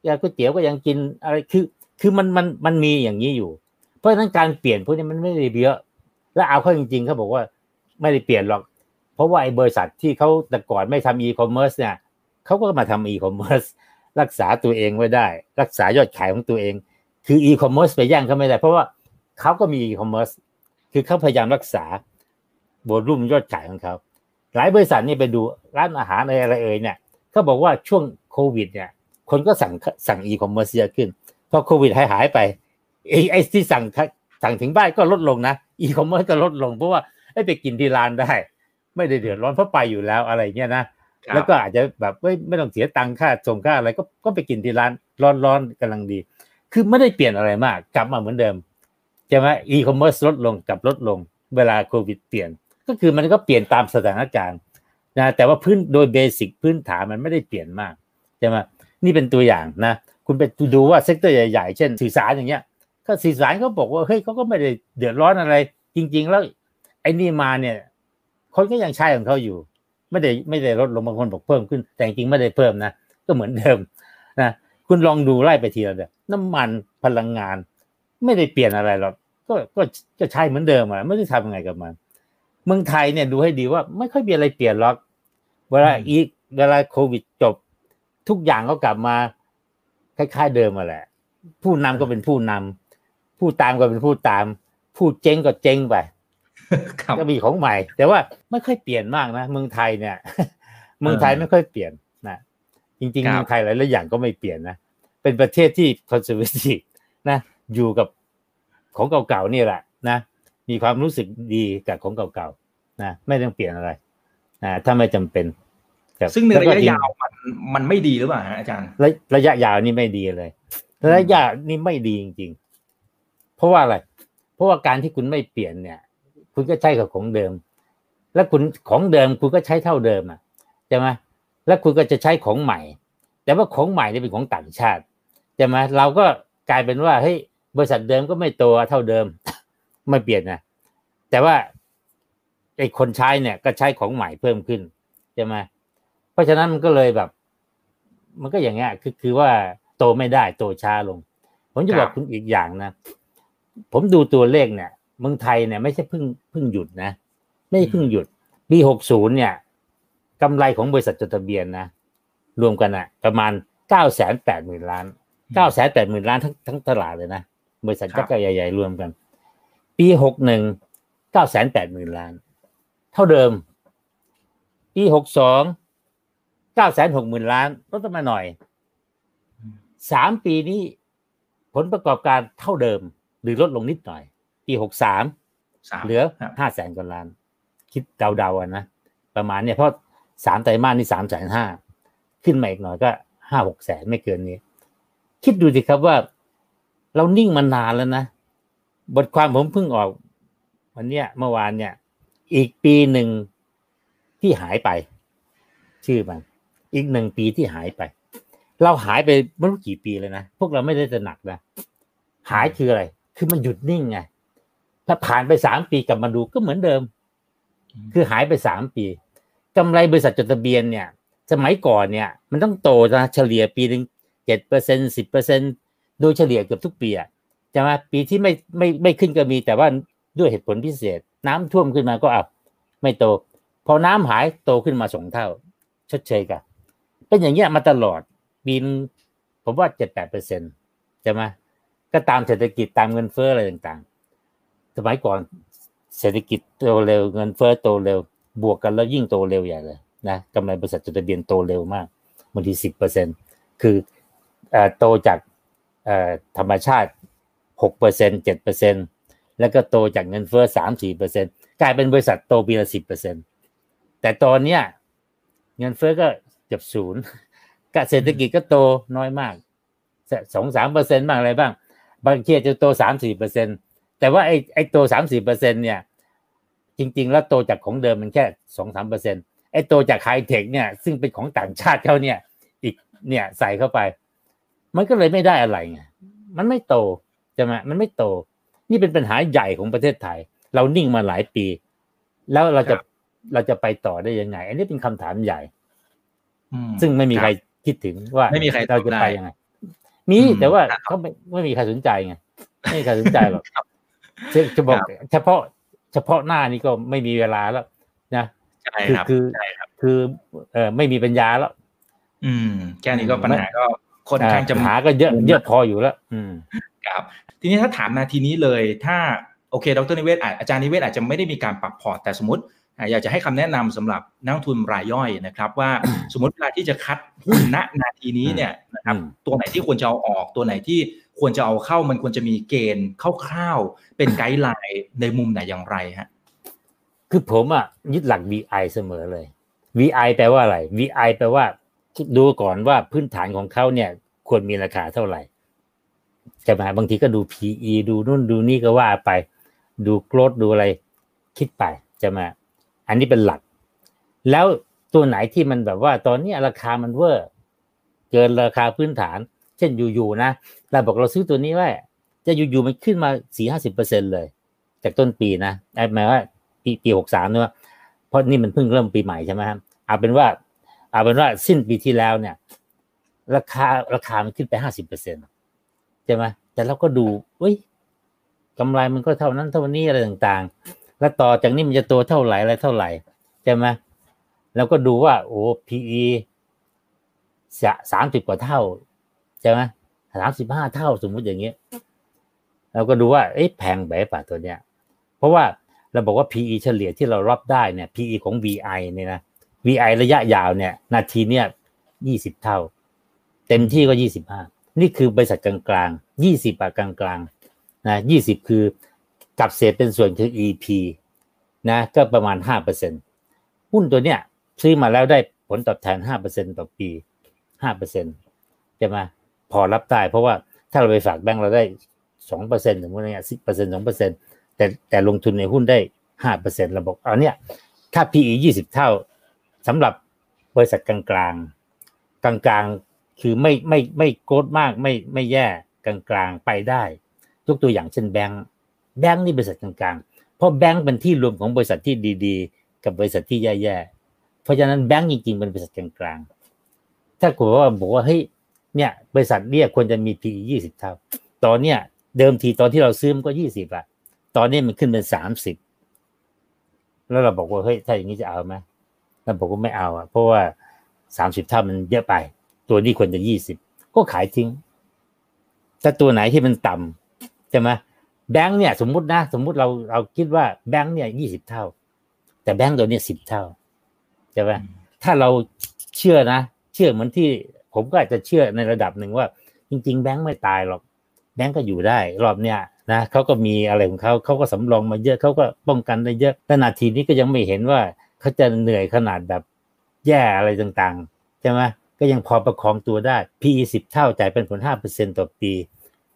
C: ยาก๋วยเตี๋ยวก็ยังกินอะไรคือคือมันมันมันมีอย่างนี้อยู่ เพราะฉะนั้นการเปลี่ยนพวกนี้มันไม่ได้เยอะ และเอาเข้าจริงๆเขาบอกว่าไม่ได้เปลี่ยนหรอก เพราะว่าไอ้บริษัทที่เขาแต่ก่อนไม่ทำอีคอมเมิร์ซเนี่ยเขาก็มาทำอีคอมเมิร์ซรักษาตัวเองไว้ได้ รักษายอดขายของตัวเอง คืออีคอมเมิร์ซไปแย่งเขาไม่ได้ เพราะว่าเขาก็มีอีคอมเมิร์ซคือเขาพยายามรักษาบทรุ่มยอดขายของเขาหลายบริษัทนี่ไปดูร้านอาหารอะไรอะไรเอ่ยเนี่ยเขาบอกว่าช่วงโควิด เนี่ย คนก็สั่งสั่งอีคอมเมิร์ซเยอะขึ้นพอโควิดหายหายไปไอ้ไอ้ที่สั่งสั่งถึงบ้านก็ลดลงนะอีคอมเมิร์ซก็ลดลง เพราะว่าไปกินที่ร้านได้ ไม่ได้เดือดร้อนเพราะไปอยู่แล้วอะไรเงี้ยนะแล้วก็อาจจะแบบไม่ไม่ต้องเสียตังค่าส่งค่าอะไรก็ก็ไปกินที่ร้านร้อนๆกำลังดี คือไม่ได้เปลี่ยนอะไรมาก กลับมาเหมือนเดิมใช่ไหมอีคอมเมิร์ซลดลงกับลดลง เวลาโควิดเปลี่ยน ก็คือมันก็เปลี่ยนตามสถานการณ์นะแต่ว่าพื้นโดย basic พื้นฐานมันไม่ได้เปลี่ยนมากใช่ไหมนี่เป็นตัวอย่างนะคุณไปดูว่า sector ใหญ่ๆ เช่นสื่อสารอย่างเงี้ย ก็สื่อสารเขาบอกว่าเฮ้ยเขาก็ไม่ได้เดือดร้อนอะไร จริง ๆ แล้วไอ้นี่มาเนี่ยคนก็ยังใช้ของเขาอยู่ ไม่ได้ไม่ได้ลดลงบางคนบอกเพิ่มขึ้น แต่จริงไม่ได้เพิ่มนะก็เหมือนเดิม คุณลองดูไล่ไปทีละเดียวน้ำมันพลังงาน ไม่ได้เปลี่ยนอะไรหรอกก็ก็ก็ใช้เหมือนเดิมอะไม่ได้ทำยังไงกับมัน เมืองไทยเนี่ยดูให้ดีว่าไม่ค่อยมีอะไรเปลี่ยนหรอกเวลาอีกเวลาโควิดจบ ทุกอย่างก็กลับมาคล้ายๆเดิมมาแหละ ผู้นำก็เป็นผู้นำผู้ตามก็เป็นผู้ตาม ผู้เจ๊งก็เจ๊งไปก็มีของใหม่ แต่ว่าไม่ค่อยเปลี่ยนมากนะเมืองไทยเนี่ย เมืองไทยไม่ค่อยเปลี่ยนนะ จริงๆเมืองไทยหลายๆอย่างก็ไม่เปลี่ยนนะ เป็นประเทศที่คอนเซอร์เวทีฟนะ อยู่กับของเก่าๆนี่แหละนะ มีความรู้สึกดีกับของเก่าๆนะ ไม่ต้องเปลี่ยนอะไรนะถ้าไม่จำเป็น
B: ซึ่งในระยะยาวมันมันไม่ดีหรือเปล่าอาจารย์
C: ระยะยาวนี่ไม่ดีเลย ระยะนี่ไม่ดีจริง ๆ เพราะว่าอะไร เพราะว่าการที่คุณไม่เปลี่ยนเนี่ย คุณก็ใช้กับของเดิม แล้วคุณของเดิมคุณก็ใช้เท่าเดิมอะใช่ไหม แล้วคุณก็จะใช้ของใหม่ แต่ว่าของใหม่นี่เป็นของต่างชาติใช่ไหมเราก็กลายเป็นว่าเฮ้ยบริษัทเดิมก็ไม่โตเท่าเดิม ไม่เปลี่ยนนะแต่ว่าไอ้คนใช้เนี่ยก็ใช้ของใหม่เพิ่มขึ้นใช่ไหมเพราะฉะนั้นมันก็เลยแบบ มันก็อย่างเงี้ยคือคือว่าโตไม่ได้โตช้าลง ผมจะบอกคุณอีกอย่างนะ ผมดูตัวเลขเนี่ยเมืองไทยเนี่ยไม่ใช่เพิ่งเพิ่งหยุดนะ ไม่ใช่เพิ่งหยุดปีหกศูนย์เนี่ย กำไรของบริษัทจดทะเบียนนะ รวมกันอะประมาณเก้าแสนแปดหมื่นล้านเก้าแสนแปดหมื่นล้านทั้งทั้งตลาดเลยนะ บริษัทยักษ์ใหญ่ๆรวมกัน ปีหกหนึ่งเก้าแสนแปดหมื่นล้าน เท่าเดิม ปีหกสองเก้าแสนหกหมื่นล้านลดมาหน่อยสามปีนี้ผลประกอบการเท่าเดิม หรือลดลงนิดหน่อย ปีหกสามเหลือห้าแสนกว่าล้าน คิดเดาๆนะ ประมาณเนี่ยเพราะ สามไตรมาสนี่สามแสนห้าขึ้นมาอีกหน่อยก็ห้าหกแสนไม่เกินนี้ คิดดูสิครับว่า เรานิ่งมานานแล้วนะ บทความผมเพิ่งออก วันเนี้ยเมื่อวานเนี่ย อีกปีหนึ่งที่หายไป ชื่อมัน อีกหนึ่งปีที่หายไป เราหายไปไม่รู้กี่ปีเลยนะ พวกเราไม่ได้จะหนักนะ หายคืออะไร คือมันหยุดนิ่งไงถ้าผ่านไปสามปีกลับมาดูก็เหมือนเดิม คือหายไปสามปี กำไรบริษัทจดทะเบียนเนี่ย สมัยก่อนเนี่ย มันต้องโตนะเฉลี่ยปีหนึ่งเจ็ดเปอร์เซ็นสิบเปอร์เซ็นโดยเฉลี่ยเกือบทุกปีอะจะมาปีที่ไม่ไม่ไม่ขึ้นก็มีแต่ว่าด้วยเหตุผลพิเศษ น้ำท่วมขึ้นมาก็อับไม่โต พอน้ำหายโตขึ้นมาสองเท่า ชดเชยกันเป็นอย่างเงี้ยมาตลอดปีนผมว่าเจ็ดแปดเปอร์เซ็นต์ใช่ไหมก็ตามเศรษฐกิจตามเงินเฟ้ออะไรต่างๆ สมัยก่อนเศรษฐกิจโตเร็วเงินเฟ้อโตเร็ว บวกกันแล้วยิ่งโตเร็วใหญ่เลยนะกำไรบริษัทจดทะเบียนโตเร็วมากบางทีสิบเปอร์เซ็นคือโตจากธรรมชาติหกเปอร์เซ็นเจ็ดเปอร์เซ็นแล้วก็โตจากเงินเฟ้อสามสี่เปอร์เซ็นกลายเป็นบริษัทโตปีละสิบเปอร์เซ็นแต่ตอนเนี้ยเงินเฟ้อก็เกือบศูนย์กเศรษฐกิจก็โตน้อยมากสองสามเปอร์เซ็นต์บ้างอะไรบ้าง บางทีจะโตสามสี่เปอร์เซ็นแต่ว่าไอ้ไอ้โตสามสี่เปอร์เซ็นเนี่ย จริง ๆ แล้วโตจากของเดิมมันแค่สองสามเปอร์เซ็นไอ้โตจากไฮเทคเนี่ยซึ่งเป็นของต่างชาติเขาเนี่ย อีกเนี่ยใส่เข้าไป มันก็เลยไม่ได้อะไรไงมันไม่โตใช่ไหมมันไม่โต นี่เป็นปัญหาใหญ่ของประเทศไทย เรานิ่งมาหลายปี แล้วเราจะเราจะไปต่อได้ยังไง อันนี้เป็นคำถามใหญ่ซึ่งไม่มีใครคิดถึงว่า
B: ไม่มีใคร
C: เราจะไปยังไง มีแต่ว่าเขาไม่ไม่มีใครสนใจไงไม่มีใครสนใจหรอกจะบอกเฉพาะ เฉพาะหน้านี้ก็ไม่มีเวลาแล้วนะ
B: คือ
C: คือคือเออไม่มีปัญญาแล้ว
B: อืม แค่นี้ก็ปัญหาก็คนข้างจะ
C: หาก็เยอะเยอะพออยู่แล้ว อืม
B: ครับ ทีนี้ถ้าถามนาทีนี้เลย ถ้าโอเค ดรนิเวศอาจารย์นิเวศอาจจะไม่ได้มีการปรับพอร์ตแต่สมมติอยากจะให้คำแนะนำสำหรับนักทุนรายย่อยนะครับ ว่าสมมติเวลาที่จะคัดหุ้นณนาทีนี้เนี่ยนะครับตัวไหนที่ควรจะเอาออกตัวไหนที่ ควรจะเอาเข้ามันควรจะมีเกณฑ์คร่าวๆเป็นไกด์ไลน์ในมุมไหนอย่างไรฮะ
C: คือผมอะยึดหลัก VI เสมอเลย VI แปลว่าอะไร VI แปลว่าดูก่อนว่าพื้นฐานของเขาเนี่ย ควรมีราคาเท่าไหร่จะมาบางทีก็ดู PE ดูนู่นดูนี่ก็ว่าไป ดูโกรดดูอะไร คิดไปจะมาอันนี้เป็นหลัก แล้วตัวไหนที่มันแบบว่า ตอนนี้ราคามันเวอร์ เกินราคาพื้นฐาน เช่นอยู่ๆนะเราบอกเราซื้อตัวนี้ไว้จะอยู่ๆมันขึ้นมาสี่ห้าสิบเปอร์เซ็นเลย จากต้นปีนะหมายว่าปีปีหกสามเนอะเพราะนี่มันเพิ่งเริ่มปีใหม่ใช่ไหมครับเอาเป็นว่า เอาเป็นว่าสิ้นปีที่แล้วเนี่ย ราคาราคามันขึ้นไปห้าสิบเปอร์เซ็นใช่ไหมแต่เราก็ดูเฮ้ยกำไรมันก็เท่านั้นเท่านี้อะไรต่างๆ แล้วต่อจากนี้มันจะโตเท่าไหร่อะไรเท่าไหร่ใช่ไหมแล้วก็ดูว่า โอ้ PE สามสิบกว่าเท่า ใช่ไหมสามสิบห้าเท่าสมมุติอย่างเงี้ยเราก็ดูว่าเอ๊ะแพงไปป่ะตัวเนี้ย เพราะว่าเราบอกว่า PE เฉลี่ยที่เรารับได้เนี่ย PE ของ VI เนี่ยนะ VI ระยะยาวเนี่ย นาทีเนี่ยยี่สิบเท่า เต็มที่ก็ยี่สิบห้านี่คือบริษัทกลางๆยี่สิบอะกลางๆนะยี่สิบคือกับเศษเป็นส่วนคือ EP นะก็ประมาณห้าเปอร์เซ็นหุ้นตัวเนี้ยซื้อมาแล้วได้ผลตอบแทนห้าเปอร์เซ็นต่อปีห้าเปอร์เซ็นใช่ไหม พอรับได้ เพราะว่าถ้าเราไปฝากแบงก์เราได้สองเปอร์เซ็นต์ถึงว่าเนี่ยสิบเปอร์เซ็นต์สองเปอร์เซ็นต์แต่แต่ลงทุนในหุ้นได้ห้าเปอร์เซ็นต์เราบอกเอาเนี่ยถ้า PE ยี่สิบเท่าสำหรับบริษัทกลางกลางกลางกลางคือไม่ไม่ไม่โกรดมากไม่ไม่แย่กลางกลางไปได้ยกตัวอย่างเช่นแบงค์แบงค์นี่บริษัทกลางกลางเพราะแบงค์เป็นที่รวมของบริษัทที่ดีๆ กับบริษัทที่แย่ๆ เพราะฉะนั้นแบงค์จริงๆเป็นบริษัทกลางกลางถ้ากูว่าบอกว่าเฮ้ย เนี่ยบริษัทเนี่ยควรจะมี PE ยี่สิบเท่า ตอนเนี้ยเดิมทีตอนที่เราซื้อมันก็ยี่สิบอะตอนนี้มันขึ้นเป็นสามสิบแล้วเราบอกว่าเฮ้ยถ้าอย่างนี้จะเอาไหมเราบอกว่าไม่เอาอะเพราะว่าสามสิบเท่ามันเยอะไป ตัวนี้ควรจะยี่สิบก็ขายทิ้งแต่ตัวไหนที่มันต่ำใช่ไหมแบงค์เนี่ย สมมุตินะ สมมุติเราเราคิดว่าแบงค์เนี่ยยี่สิบเท่า แต่แบงค์ตัวนี้สิบเท่าใช่ไหมถ้าเราเชื่อนะ เชื่อเหมือนที่ ผมก็อาจจะเชื่อในระดับหนึ่งว่า จริง ๆ แบงค์ไม่ตายหรอก แบงก์ก็อยู่ได้ รอบเนี้ยนะเขาก็มีอะไรของเขาเขาก็สำรองมาเยอะเขาก็ป้องกันได้เยอะแต่นาทีนี้ก็ยังไม่เห็นว่าเขาจะเหนื่อยขนาดแบบแย่อะไรต่างๆใช่ไหมก็ยังพอประคองตัวได้ PE สิบเท่าจ่ายเป็นผลห้าเปอร์เซ็นต่อปี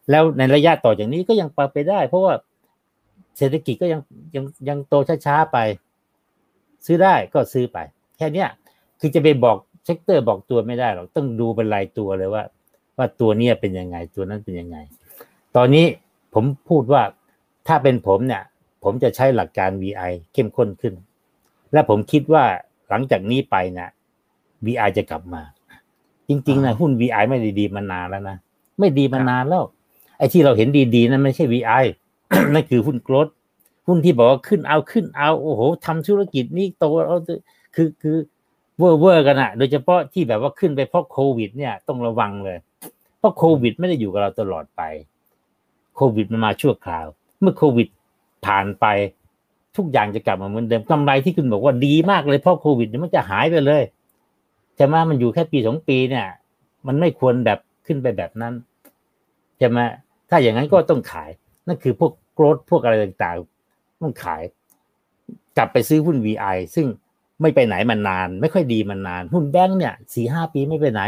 C: แล้วในระยะต่อจากนี้ก็ยังไปได้ เพราะว่าเศรษฐกิจก็ยังยังยังโตช้าๆไป ซื้อได้ก็ซื้อไป แค่เนี้ยคือจะไปบอก sector บอกตัวไม่ได้หรอกต้องดูเป็นรายตัวเลยว่า ว่าตัวเนี้ยเป็นยังไงตัวนั้นเป็นยังไง ตอนนี้ผมพูดว่าถ้าเป็นผมเนี่ย ผมจะใช้หลักการ VI เข้มข้นขึ้น และผมคิดว่าหลังจากนี้ไปนะ VI จะกลับมา จริง ๆนะหุ้น VI ไม่ดีๆมานานแล้วนะไม่ดีมานานแล้ว ไอ้ที่เราเห็นดีๆนั้นไม่ใช่ VI นั่นคือหุ้น growth หุ้นที่บอกว่าขึ้นเอาขึ้นเอาโอ้โหทำธุรกิจนี่โตเอาคือคือ เวอร์เวอร์กันอะโดยเฉพาะที่แบบว่าขึ้นไปเพราะโควิด เนี่ยต้องระวังเลย เพราะโควิดไม่ได้อยู่กับเราตลอดไป โควิดมันมาชั่วคราว เมื่อโควิดผ่านไป ทุกอย่างจะกลับมาเหมือนเดิมกำไรที่คุณบอกว่าดีมากเลยเพราะโควิดมันจะหายไปเลยจะมามันอยู่แค่ปีสองปีเนี่ย มันไม่ควรแบบขึ้นไปแบบนั้นจะมาถ้าอย่างนั้นก็ต้องขาย นั่นคือพวก growth พวกอะไรต่างๆ ต้องขาย กลับไปซื้อหุ้น VI ซึ่ง ไม่ไปไหนมานาน ไม่ค่อยดีมานาน หุ้นแบงค์เนี่ยสี่ห้าปีไม่ไปไหน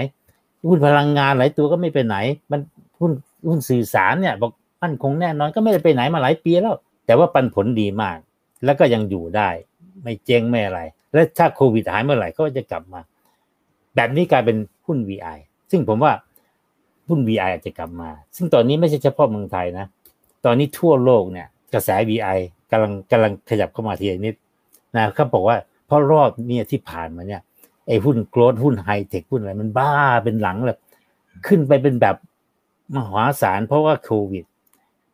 C: หุ้นพลังงานหลายตัวก็ไม่ไปไหน มันหุ้นหุ้นสื่อสารเนี่ยบอกมั่นคงแน่นอนก็ไม่ได้ไปไหนมาหลายปีแล้ว แต่ว่าปันผลดีมาก แล้วก็ยังอยู่ได้ ไม่เจ๊งไม่อะไร และถ้าโควิดหายเมื่อไหร่ก็จะกลับมา แบบนี้กลายเป็นหุ้น VI ซึ่งผมว่าหุ้น VI อาจจะกลับมา ซึ่งตอนนี้ไม่ใช่เฉพาะเมืองไทยนะ ตอนนี้ทั่วโลกเนี่ย กระแส VI กำลังกำลังขยับเข้ามาทีนิดนะเขาบอกว่า เพราะรอบเนี่ยที่ผ่านมาเนี่ยไอ้หุ้น growth หุ้นไฮเทคหุ้นอะไรมันบ้าเป็นหลังเลยขึ้นไปเป็นแบบมหาศาลเพราะว่าโควิด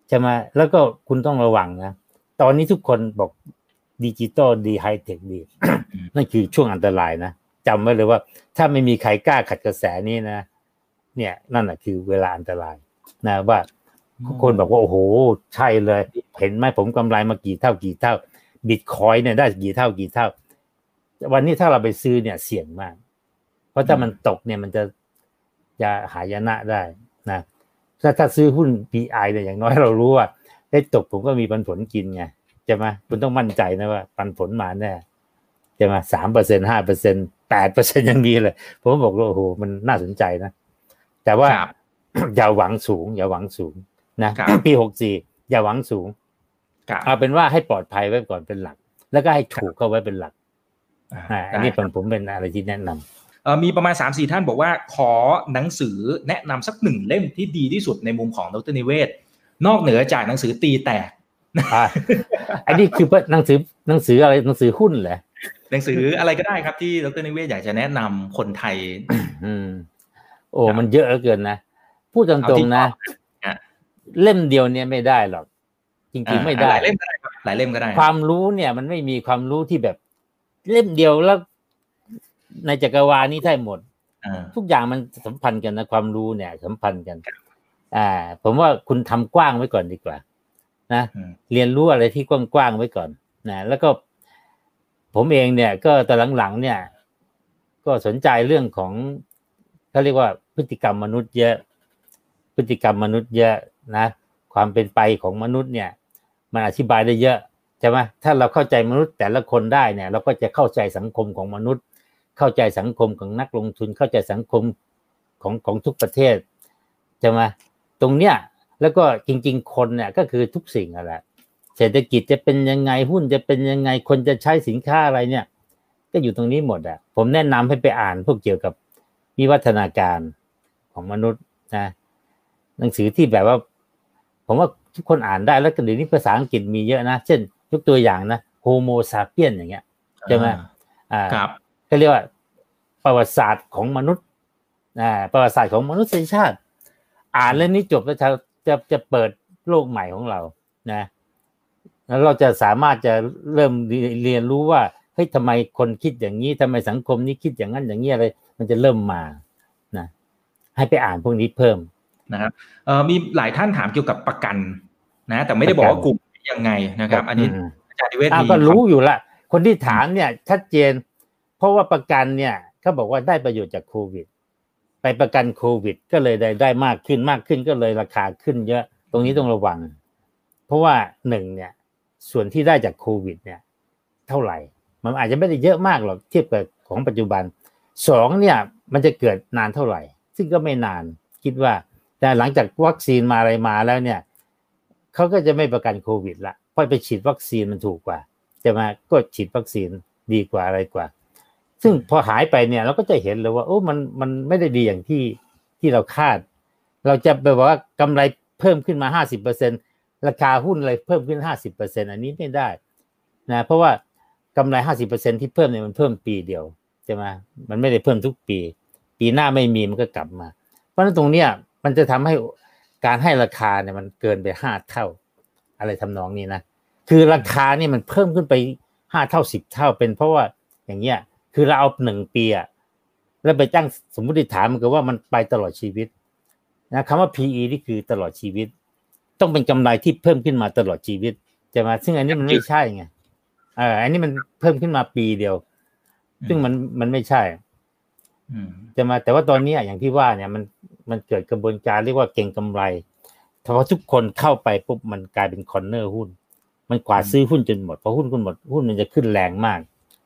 C: ใช่ไหมแล้วก็คุณต้องระวังนะ ตอนนี้ทุกคนบอกดิจิตอลดีไฮเทคดี นั่นคือช่วงอันตรายนะจำไว้เลยว่า ถ้าไม่มีใครกล้าขัดกระแสนี้นะ เนี่ยนั่นแหะคือเวลาอันตรายนะว่าคนบอกว่าโอ้โห ใช่เลย เห็นไหมผมกำไรมากี่เท่ากี่เท่าบิตคอยเนี่ยได้กี่เท่ากี่เท่า วันนี้ถ้าเราไปซื้อเนี่ยเสี่ยงมาก เพราะถ้ามันตกเนี่ยมันจะจะหายนะได้นะถ้าถ้าซื้อหุ้น PI เนี่ยอย่างน้อยเรารู้ว่าได้ตกผมก็มีปันผลกินไงใช่ไหมคุณต้องมั่นใจนะว่า ปันผลมาแน่ใช่ไหมสามเปอร์เซ็นห้าเปอร์เซ็นแปดเปอร์เซ็นยังมีเลย ผมบอกว่าโอ้โหมันน่าสนใจนะ แต่ว่า
B: ครับ
C: อย่าหวังสูง อย่าหวังสูงนะครับปีหกสี่อย่าหวังสูง
B: ครับ
C: เอาเป็นว่าให้ปลอดภัยไว้ก่อนเป็นหลัก แล้วก็ให้ถูกเข้าไว้เป็นหลัก
B: อ่า
C: อ่าอัน
B: ได้
C: นี้
B: ค
C: ผ
B: รับ
C: มผมเป็นอะไรที่แนะนำ
B: เอ่อมีประมาณ3ามสี่ท่านบอกว่า ขอหนังสือแนะนำสักหนึ่งเล่มที่ดีที่สุดในมุมของดรนิเวศ นอกเหนือจากหนังสือตีแตก
C: อ่าอันนี้คือหนังสือหนังสืออะไรหนังสือหุ้นเหรอ
B: หนังสืออะไรก็ได้ครับที่ดรนิเวศอยากจะแนะนำคนไทย
C: อืมโอ้
B: ครับ
C: มันเยอะเหลือเกินนะพูดต
B: เอา
C: รง
B: ที่
C: ๆนะ
B: ชอบอะ
C: เล่มเดียวเนี่ยไม่ได้หรอกจริงๆไม่ได้
B: หลายเล่มก็ได้ครับหลายเล่มก็ได้
C: ความรู้เนี่ยมันไม่มีความรู้ที่แบบ เล่มเดียวแล้ว ในจักรวาลนี้ได้หมด
B: อ่า
C: ทุกอย่างมันสัมพันธ์กันนะความรู้เนี่ย สัมพันธ์กัน อ่า ผมว่าคุณทำกว้างไว้ก่อนดีกว่า นะ
B: อืม
C: เรียนรู้อะไรที่กว้างๆไว้ก่อนนะแล้วก็ ผมเองเนี่ย ก็ตอนหลังๆเนี่ย ก็สนใจเรื่องของเขาเรียกว่าพฤติกรรมมนุษย์เยอะ พฤติกรรมมนุษย์เยอะนะความเป็นไปของมนุษย์เนี่ย มันอธิบายได้เยอะใช่ไหมถ้าเราเข้าใจมนุษย์แต่ละคนได้เนี่ย เราก็จะเข้าใจสังคมของมนุษย์ เข้าใจสังคมของนักลงทุน เข้าใจสังคมของของทุกประเทศใช่ไหมตรงเนี้ยแล้วก็จริง ๆ คนเนี่ยก็คือทุกสิ่งอะแหละเศรษฐกิจจะเป็นยังไงหุ้นจะเป็นยังไงคนจะใช้สินค้าอะไรเนี่ย ก็อยู่ตรงนี้หมดอะผมแนะนำให้ไปอ่านพวกเกี่ยวกับวิวัฒนาการของมนุษย์นะหนังสือที่แบบว่า ผมว่าทุกคนอ่านได้แล้วก็เดี๋ยวนี้ภาษาอังกฤษมีเยอะนะ เช่น กตัวอย่างนะโฮโมซาเปียนอย่างเงี้ยใช่ไหมอ่า
B: ครับ
C: ก็เรียกว่าประวัติศาสตร์ของมนุษย์อ่าประวัติศาสตร์ของมนุษยชาติ อ่านเรื่องนี้จบแล้วจะจะจะเปิดโลกใหม่ของเรานะแล้วเราจะสามารถจะเริ่มเรียนรู้ว่าเฮ้ยทำไมคนคิดอย่างนี้ทำไมสังคมนี้คิดอย่างนั้นอย่างนี้อะไร มันจะเริ่มมานะให้ไปอ่านพวกนี้เพิ่ม
B: นะครับเอ่อมีหลายท่านถามเกี่ยวกับประกันนะ แต่ไม่ได้บอกว่ากลุ่ม ยังไงนะครับ อันนี้
C: ม
B: อาจารย์นิเวศ
C: อ้าว
B: มี
C: ก็รู้อยู่ละคนที่ถามเนี่ย ชัดเจน เพราะว่าประกันเนี่ยเขาบอกว่าได้ประโยชน์จากโควิด ไปประกันโควิด ก็เลยได้ได้มากขึ้นมากขึ้นก็เลยราคาขึ้นเยอะ ตรงนี้ต้องระวัง เพราะว่าหนึ่งเนี่ย ส่วนที่ได้จากโควิด เนี่ย เท่าไหร่ มันอาจจะไม่ได้เยอะมากหรอกเทียบกับของปัจจุบันสองเนี่ยมันจะเกิดนานเท่าไหร่ ซึ่งก็ไม่นานคิดว่า แต่หลังจากวัคซีนมาอะไรมาแล้วเนี่ย เขาก็จะไม่ประกันโควิดละเพราะไปฉีดวัคซีนมันถูกกว่าใช่ไหมก็ฉีดวัคซีนดีกว่าอะไรกว่า ซึ่งพอหายไปเนี่ยเราก็จะเห็นเลยว่าโอ้มันมันไม่ได้ดีอย่างที่ที่เราคาด เราจะไปบอกว่ากำไรเพิ่มขึ้นมาห้าสิบเปอร์เซ็นราคาหุ้นอะไรเพิ่มขึ้นห้าสิบเปอร์เซ็นอันนี้ไม่ได้นะเพราะว่ากำไรห้าสิบเปอร์เซ็นที่เพิ่มเนี่ยมันเพิ่มปีเดียวใช่ไหมมันไม่ได้เพิ่มทุกปี ปีหน้าไม่มีมันก็กลับมา เพราะฉะนั้นตรงเนี้ยมันจะทำให้ การให้ราคาเนี่ยมันเกินไปห้าเท่า อะไรทำนองนี้นะคือราคานี่มันเพิ่มขึ้นไปห้าเท่าสิบเท่า เป็นเพราะว่าอย่างเงี้ย คือเราเอาหนึ่งปีอะแล้วไปจ้างสมมติฐานมันก็ว่ามันไปตลอดชีวิตนะคำว่า PE นี่คือตลอดชีวิต ต้องเป็นกำไรที่เพิ่มขึ้นมาตลอดชีวิตใช่ไหมซึ่งอันนี้มันไม่ใช่ไงเอออันนี้มันเพิ่มขึ้นมาปีเดียว ซึ่งมันมันไม่ใช่
B: อืม
C: จะมาแต่ว่าตอนนี้อย่างที่ว่าเนี่ยมัน มันเกิดกระบวนการเรียกว่าเก่งกำไรเพราทุกคนเข้าไปปุ๊บมันกลายเป็นคอนเนอร์หุ้น มันกวาดซื้อหุ้นจนหมดพอหุ้นคุณหมดหุ้นมันจะขึ้นแรงมาก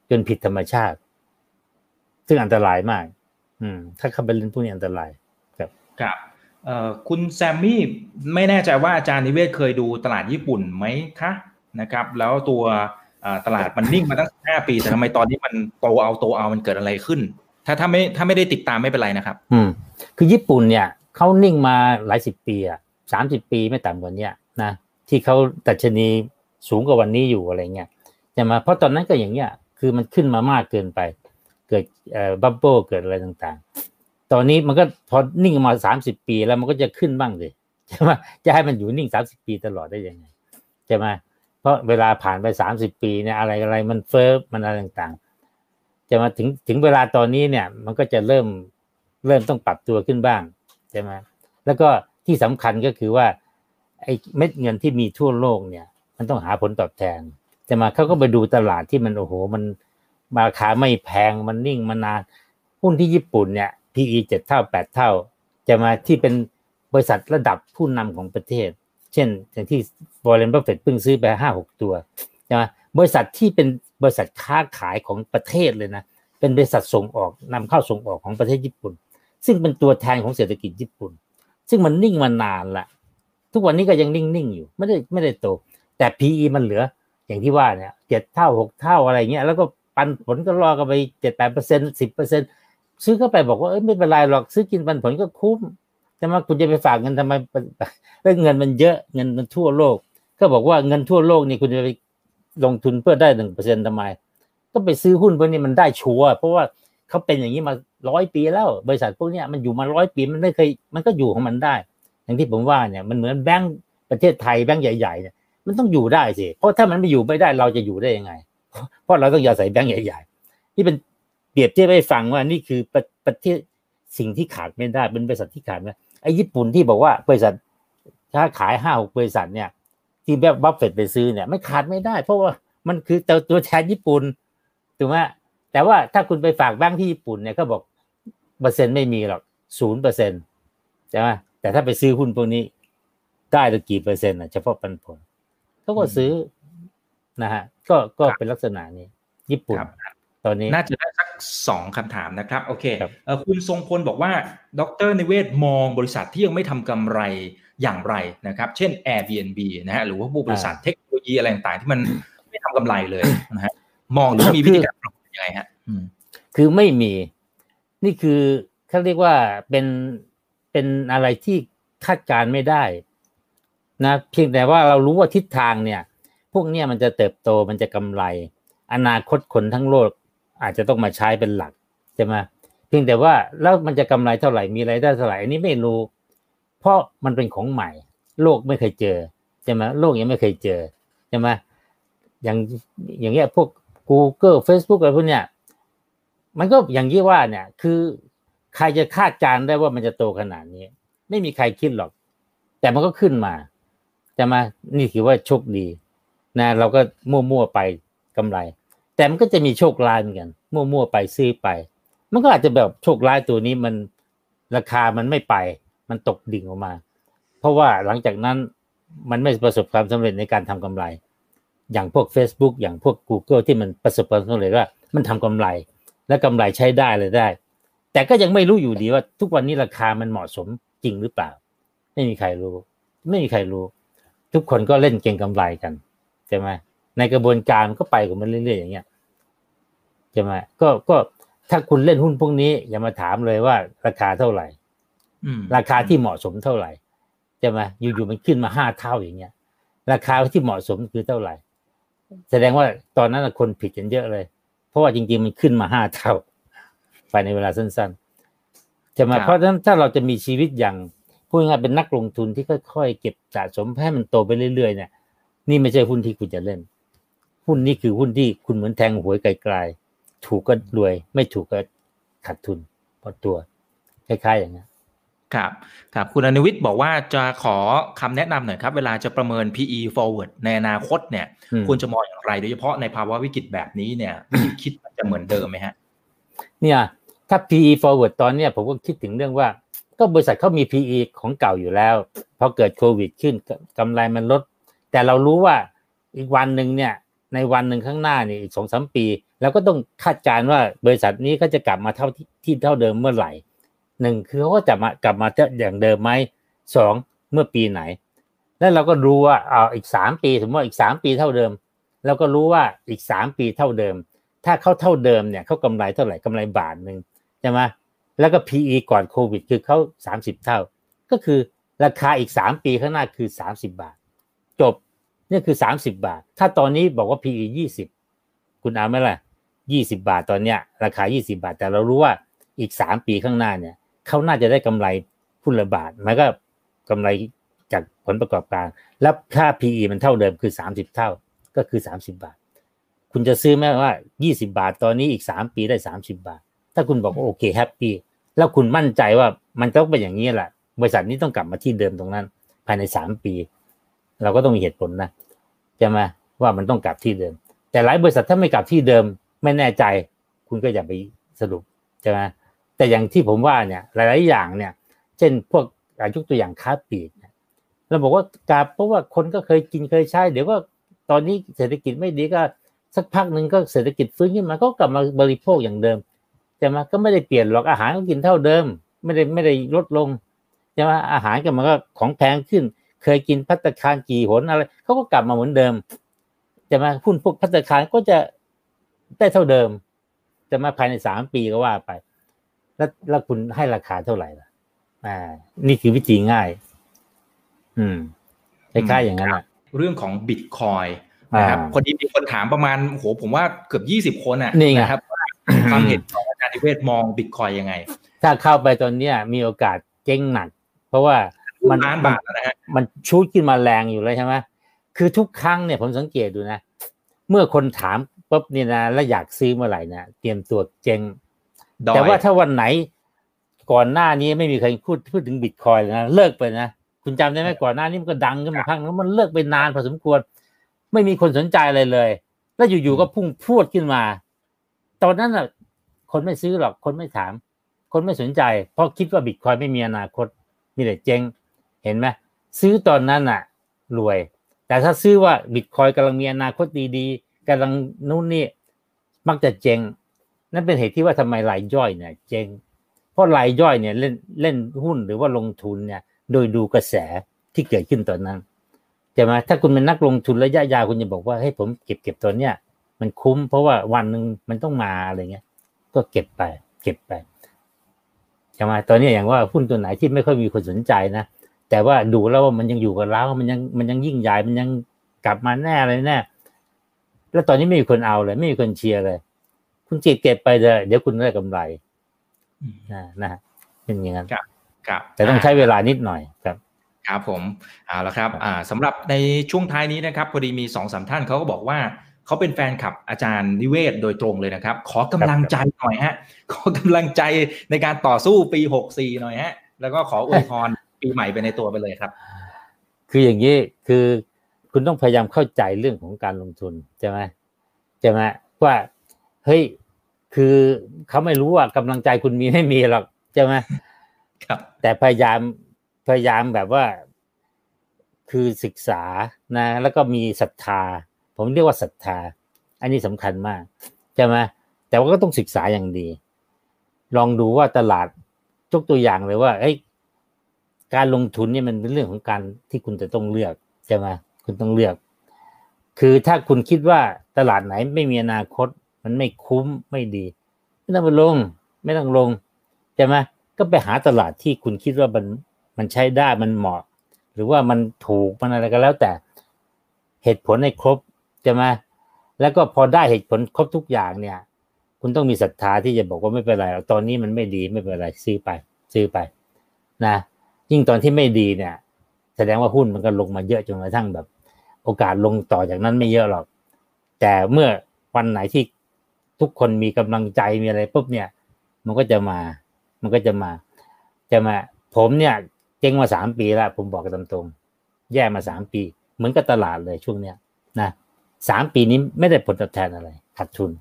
C: จนผิดธรรมชาติ ซึ่งอันตรายมาก อืม ถ้าเข้าไปเล่นพวกนี้อันตราย
B: ครับเอ่อคุณแซมมี่ไม่แน่ใจว่าอาจารย์นิเวศเคยดูตลาดญี่ปุ่นไหมคะนะครับ แล้วตัวตลาดมันนิ่งมาตั้งห้าปีแต่ทำไมตอนนี้มันโตเอาโตเอามันเกิดอะไรขึ้น ถ้าถ้าไม่ถ้าไม่ได้ติดตามไม่เป็นไรนะครับ
C: อืม คือญี่ปุ่นเนี่ยเขานิ่งมาหลายสิบปีอะสามสิบปีไม่ต่ำกว่าเนี้นะที่เขาดัชนีสูงกว่าวันนี้อยู่อะไรเงี้ยจะมาเพราะตอนนั้นก็อย่างเงี้ย คือมันขึ้นมามากเกินไป เกิดเอ่อ bubble เกิดอะไรต่างๆ ตอนนี้มันก็พอนิ่งมาสามสิบปีแล้วมันก็จะขึ้นบ้างสิใช่ไหมจะให้มันอยู่นิ่งสามสิบปีตลอดได้ยังไงใช่ไหมเพราะเวลาผ่านไปสามสิบปีเนี่ยอะไรอะไรมันเฟ้อมันอะไรต่างๆ จะมาถึงถึงเวลาตอนนี้เนี่ย มันก็จะเริ่มเริ่มต้องปรับตัวขึ้นบ้างใช่ไหมแล้วก็ที่สำคัญก็คือว่าไอ้เม็ดเงินที่มีทั่วโลกเนี่ย มันต้องหาผลตอบแทนจะมาเขาก็ไปดูตลาดที่มันโอ้โห มันราคาไม่แพงมันนิ่งมานานหุ้นที่ญี่ปุ่นเนี่ย PE เจ็ดเท่าแปดเท่า จะมาที่เป็นบริษัทระดับผู้นำของประเทศ เช่น อย่างที่วอร์เรนบัฟเฟตต์เพิ่งซื้อไปห้าหกตัวใช่ไหมบริษัทที่เป็น บริษัทค้าขายของประเทศเลยนะ เป็นบริษัทส่งออกนำเข้าส่งออกของประเทศญี่ปุ่น ซึ่งเป็นตัวแทนของเศรษฐกิจญี่ปุ่น ซึ่งมันนิ่งมานานละทุกวันนี้ก็ยังนิ่งๆอยู่ ไม่ได้ไม่ได้โต แต่ PE มันเหลือ อย่างที่ว่าเนี่ยเจ็ดเท่าหกเท่าอะไรเงี้ยแล้วก็ปันผลก็รอกันไปเจ็ดแปดเปอร์เซ็นสิบเปอร์เซ็นซื้อเข้าไปบอกว่าเอ้ยไม่เป็นไรหรอกซื้อกินปันผลก็คุ้มแต่มาคุณจะไปฝากเงินทำไมเงินมันเยอะเงินมันทั่วโลก ก็บอกว่าเงินทั่วโลกนี่คุณจะไป ลงทุนเพื่อได้หนึ่งเปอร์เซ็นต์ทำไมก็ไปซื้อหุ้นพวกนี้มันได้ชัวร์เพราะว่าเขาเป็นอย่างนี้มาร้อยปีแล้ว บริษัทพวกนี้มันอยู่มาร้อยปีมันไม่เคย มันก็อยู่ของมันได้ อย่างที่ผมว่าเนี่ยมันเหมือนแบงก์ประเทศไทยแบงก์ใหญ่ๆเนี่ยมันต้องอยู่ได้สิเพราะถ้ามันไม่อยู่ไม่ได้เราจะอยู่ได้ยังไง เพราะเราต้องอาศัยแบงก์ใหญ่ๆนี่เป็นเปรียบเทียบให้ฟังว่านี่คือประประเทศสิ่งที่ขาดไม่ได้เป็นบริษัทที่ขาดไม่ไอ้ญี่ปุ่นที่บอกว่าบริษัทค้าขายห้าหกบริษัทเนี่ย ที่แบบบัฟเฟตไปซื้อเนี่ยไม่ขาดไม่ได้ เพราะว่ามันคือตัวตัวแทนญี่ปุ่นถูกไหมแต่ว่าถ้าคุณไปฝากแบงก์ที่ญี่ปุ่นเนี่ยเขาบอกเปอร์เซ็นต์ไม่มีหรอกศูนย์เปอร์เซ็นต์ใช่ไหมแต่ถ้าไปซื้อหุ้นพวกนี้ได้ตัวกี่เปอร์เซ็นต์นะเฉพาะปันผลเขาก็ซื้อนะฮะก็ก็เป็นลักษณะนี้ ญี่ปุ่น ตอนนี้
B: น่าจะได้สักสองคำถามนะครับโอเคคุณทรงพลบอกว่า ดรนิเวศมองบริษัทที่ยังไม่ทำกำไรอย่างไรนะครับ เช่น Airbnb นะฮะหรือว่าผู้บริษัทเทคโนโลยีอะไรต่างๆที่มันไม่ทำกำไรเลยนะฮะมองหรือมีวิธีการปรับยังไงฮะ
C: คือไม่มี นี่คือเขาเรียกว่าเป็นเป็นอะไรที่คาดการไม่ได้ นะ เพียงแต่ว่าเรารู้ว่าทิศทางเนี่ย พวกเนี้ยมันจะเติบโตมันจะกำไร อนาคตคนทั้งโลก อาจจะต้องมาใช้เป็นหลักใช่ไหมเพียงแต่ว่าแล้วมันจะกำไรเท่าไหร่มีไรายได้เท่าไหร่อันนี้ไม่รู้ เพราะมันเป็นของใหม่ โลกไม่เคยเจอใช่ไหมโลกยังไม่เคยเจอใช่ไหมอย่างอย่างเงี้ยพวก Google Facebook อะไรพวกเนี้ยมันก็อย่างที่ว่าเนี่ย คือใครจะคาดการได้ว่ามันจะโตขนาดนี้ ไม่มีใครคิดหรอก แต่มันก็ขึ้นมาจะมานี่ถือว่าโชคดี นะ เราก็มั่วๆไปกำไร แต่มันก็จะมีโชคร้ายเหมือนกัน มั่วๆไปซื้อไป มันก็อาจจะแบบโชคร้ายตัวนี้มันราคามันไม่ไป มันตกดิ่งออกมา เพราะว่าหลังจากนั้นมันไม่ประสบความสำเร็จในการทำกำไร อย่างพวก Facebook อย่างพวก Google ที่มันประสบความสำเร็จว่า มันทำกำไร และกำไรใช้ได้เลยได้ แต่ก็ยังไม่รู้อยู่ดีว่า ทุกวันนี้ราคามันเหมาะสมจริงหรือเปล่า ไม่มีใครรู้ ไม่มีใครรู้ ทุกคนก็เล่นเก่งกำไรกันใช่ไหมในกระบวนการก็ไปของมันเรื่อยๆอย่างเงี้ย ใช่ไหมก็ก็ถ้าคุณเล่นหุ้นพวกนี้ อย่ามาถามเลยว่าราคาเท่าไหร่ราคาที่เหมาะสมเท่าไหร่ใช่ไหมอยู่ๆมันขึ้นมาห้าเท่าอย่างเงี้ย ราคาที่เหมาะสมคือเท่าไหร่ แสดงว่าตอนนั้นคนผิดกันเยอะเลย เพราะว่าจริง ๆ มันขึ้นมาห้าเท่าภายในเวลาสั้นๆจะมาเพราะฉะนั้นถ้าเราจะมีชีวิตอย่างพูดง่ายเป็นนักลงทุนที่ค่อยๆเก็บสะสมให้มันโตไปเรื่อยๆเนี่ย นี่ไม่ใช่หุ้นที่คุณจะเล่น หุ้นนี่คือหุ้นที่คุณเหมือนแทงหวยไกลๆ ถูกก็รวย ไม่ถูกก็ขาดทุนพอตัวคล้ายๆอย่างนี้
B: ครับครับคุณอนุวิทย์บอกว่าจะขอคำแนะนำหน่อยครับ เวลาจะประเมิน PE forward ในอนาคตเนี่ยควรจะมองอย่างไรโดยเฉพาะในภาวะวิกฤตแบบนี้เนี่ยคิดมันจะเหมือนเดิมไหมฮะ
C: เนี่ยถ้า PE forward ตอนเนี้ยผมก็คิดถึงเรื่องว่า ก็บริษัทเขามี PE ของเก่าอยู่แล้วพอเกิดโควิดขึ้นกำไรมันลด แต่เรารู้ว่าอีกวันหนึ่งเนี่ย ในวันหนึ่งข้างหน้านี่อีกสองสามปี เราก็ต้องคาดการณ์ว่าบริษัทนี้ก็จะกลับมาเท่าที่เท่าเดิมเมื่อไหร่หนึ่งคือเขาก็จะมากลับมาอย่างเดิมไหมสองเมื่อปีไหน แล้วเราก็รู้ว่าเอาอีกสามปีสมมติว่าอีกสามปีเท่าเดิมเราก็รู้ว่าอีกสามปีเท่าเดิม ถ้าเขาเท่าเดิมเนี่ยเขากำไรเท่าไหร่กำไรบาทหนึ่งใช่ไหมแล้วก็ PE ก่อนโควิด คือเขาสามสิบเท่า ก็คือราคาอีกสามปีข้างหน้าคือสามสิบาท จบนี่คือสามสิบาท ถ้าตอนนี้บอกว่า PE ยี่สิบคุณเอาไหมล่ะ ยี่สิบบาทตอนเนี้ย ราคายี่สิบบาท แต่เรารู้ว่าอีกสามปีข้างหน้าเนี่ยเขาน่าจะได้กำไรหุ้นละบาทมันก็กำไรจากผลประกอบการ แล้วค่า PE มันเท่าเดิมคือสามสิบเท่าก็คือสามสิบบาท คุณจะซื้อไหมว่ายี่สิบบาท ตอนนี้อีกสามปีได้สามสิบบาท ถ้าคุณบอกว่าโอเค happy แล้วคุณมั่นใจว่ามันต้องเป็นอย่างนี้แหละบริษัทนี้ต้องกลับมาที่เดิมตรงนั้น ภายในสามปี เราก็ต้องมีเหตุผลนะจะมาว่ามันต้องกลับที่เดิม แต่หลายบริษัทถ้าไม่กลับที่เดิม ไม่แน่ใจ คุณก็อย่าไปสรุปใช่ไหมแต่อย่างที่ผมว่าเนี่ยหลาย ๆ อย่างเนี่ย เช่นพวกยกตัวอย่างค้าปลีกเราบอกว่ากลับเพราะว่าคนก็เคยกินเคยใช้ เดี๋ยวก็ตอนนี้เศรษฐกิจไม่ดีก็สักพักหนึ่งก็เศรษฐกิจฟื้นขึ้นมาก็กลับมาบริโภคอย่างเดิมใช่ไหมก็ไม่ได้เปลี่ยนหรอกอาหารก็กินเท่าเดิม ไม่ได้ไม่ได้ลดลงใช่ไหมอาหารก็มันก็ของแพงขึ้น เคยกินพัตคารกี่หนอะไรเขาก็กลับมาเหมือนเดิมจะมาหุ้นพวกพัตคารก็จะ ได้เท่าเดิม จะมาภายในสามปีก็ว่าไป แล้วแล้วคุณให้ราคาเท่าไหร่ล่ะ อ่า นี่คือวิธีง่าย อืมคล้ายๆอย่างนั้นอะ
B: เรื่องของบิตคอยนะครับพอดีมีคนถามประมาณโหผมว่าเกือบยี่สิบคนอะ
C: นี่ไง
B: นะครับความเห็นของอาจารย์นิเวศมองบิตคอยยังไง
C: ถ้าเข้าไปตอนเนี้ยมีโอกาสเจ๊งหนัก เพราะว่ามัน
B: ล้านบาทนะฮะ
C: มันชูดขึ้นมาแรงอยู่เลยใช่ไหมคือทุกครั้งเนี่ยผมสังเกตดูนะ เมื่อคนถาม ปุ๊บเนี่ยนะแล้วอยากซื้อเมื่อไหร่นะเตรียมตัวเจ๊ง
B: ดอย
C: แต่ว่าถ้าวันไหนก่อนหน้านี้ไม่มีใครพูดพูดถึงบิตคอยเลยนะเลิกไปนะคุณจำได้ไหมก่อนหน้านี้มันก็ดังขึ้นมาครั้งแล้วมันเลิกไปนานพอสมควร ไม่มีคนสนใจอะไรเลย แล้วอยู่ๆก็พุ่งพรวดขึ้นมา ตอนนั้นอะคนไม่ซื้อหรอกคนไม่ถาม คนไม่สนใจ เพราะคิดว่าบิตคอยไม่มีอนาคตมีแต่เจ๊งเห็นไหมซื้อตอนนั้นอะ รวย แต่ถ้าซื้อว่าบิตคอยกำลังมีอนาคตดีๆ กำลังนู่นนี่มักจะเจงนั่นเป็นเหตุที่ว่าทำไมรายย่อยเนี่ย เจงเพราะรายย่อยเนี่ยเล่นเล่นหุ้นหรือว่าลงทุนเนี่ย โดยดูกระแสที่เกิดขึ้นตอนนั้นใช่ไหมถ้าคุณเป็นนักลงทุนระยะยาวคุณจะบอกว่าให้ผมเก็บเก็บตัวเนี้ยมันคุ้มเพราะว่าวันหนึ่งมันต้องมาอะไรเงี้ย ก็เก็บไป เก็บไปใช่ไหมตอนนี้อย่างว่าหุ้นตัวไหนที่ไม่ค่อยมีคนสนใจนะแต่ว่าดูแล้วว่ามันยังอยู่กับเรา มันยังมันยังยิ่งใหญ่ มันยังกลับมาแน่เลยแน่ แล้วตอนนี้ไม่มีคนเอาเลย ไม่มีคนเชียร์เลย คุณเก็บเก็บไปเลยเดี๋ยวคุณได้กำไรนะนะฮะเป็นอย่างนั้น
B: ครับ
C: แต่ต้องใช้เวลานิดหน่อยครับ
B: ครับผมเอาละครับอ่าสำหรับในช่วงท้ายนี้นะครับพอดีมีสองสามท่านเขาก็บอกว่าเขาเป็นแฟนคลับอาจารย์นิเวศโดยตรงเลยนะครับ ขอกำลังใจหน่อยฮะ ขอกำลังใจในการต่อสู้ปีหกสี่หน่อยฮะ แล้วก็ขออวยพรปีใหม่ไปในตัวไปเลยครับ
C: คืออย่างนี้คือ คุณต้องพยายามเข้าใจเรื่องของการลงทุนใช่ไหมใช่ไหมว่าเฮ้ยคือเขาไม่รู้ว่ากำลังใจคุณมีไม่มีหรอกใช่ไหม
B: ครับ
C: แต่พยายามพยายามแบบว่า คือศึกษานะ แล้วก็มีศรัทธา ผมเรียกว่าศรัทธา อันนี้สำคัญมากใช่ไหมแต่ว่าก็ต้องศึกษาอย่างดี ลองดูว่าตลาดยกตัวอย่างเลยว่าเอ้ยการลงทุนเนี่ยมันเป็นเรื่องของการที่คุณจะต้องเลือกใช่ไหม คุณต้องเลือก คือถ้าคุณคิดว่าตลาดไหนไม่มีอนาคต มันไม่คุ้มไม่ดี ไม่ต้องไปลง ไม่ต้องลงใช่ไหมก็ไปหาตลาดที่คุณคิดว่ามันมันใช้ได้มันเหมาะ หรือว่ามันถูกมันอะไรก็แล้วแต่เหตุผลในครบใช่ไหมแล้วก็พอได้เหตุผลครบทุกอย่างเนี่ย คุณต้องมีศรัทธาที่จะบอกว่าไม่เป็นไรตอนนี้มันไม่ดีไม่เป็นไรซื้อไป ซื้อไป นะ ยิ่งตอนที่ไม่ดีเนี่ย แสดงว่าหุ้นมันก็ลงมาเยอะจนกระทั่งแบบ โอกาสลงต่อจากนั้นไม่เยอะหรอก แต่เมื่อวันไหนที่ทุกคนมีกำลังใจมีอะไรปุ๊บเนี่ย มันก็จะมา มันก็จะมา จะมา ผมเนี่ย เจ๊งมาสามปีแล้ว ผมบอกกันตรงๆแย่มาสามปี เหมือนกับตลาดเลยช่วงเนี้ยนะสามปีนี้ไม่ได้ผลตอบแทนอะไรขาดทุน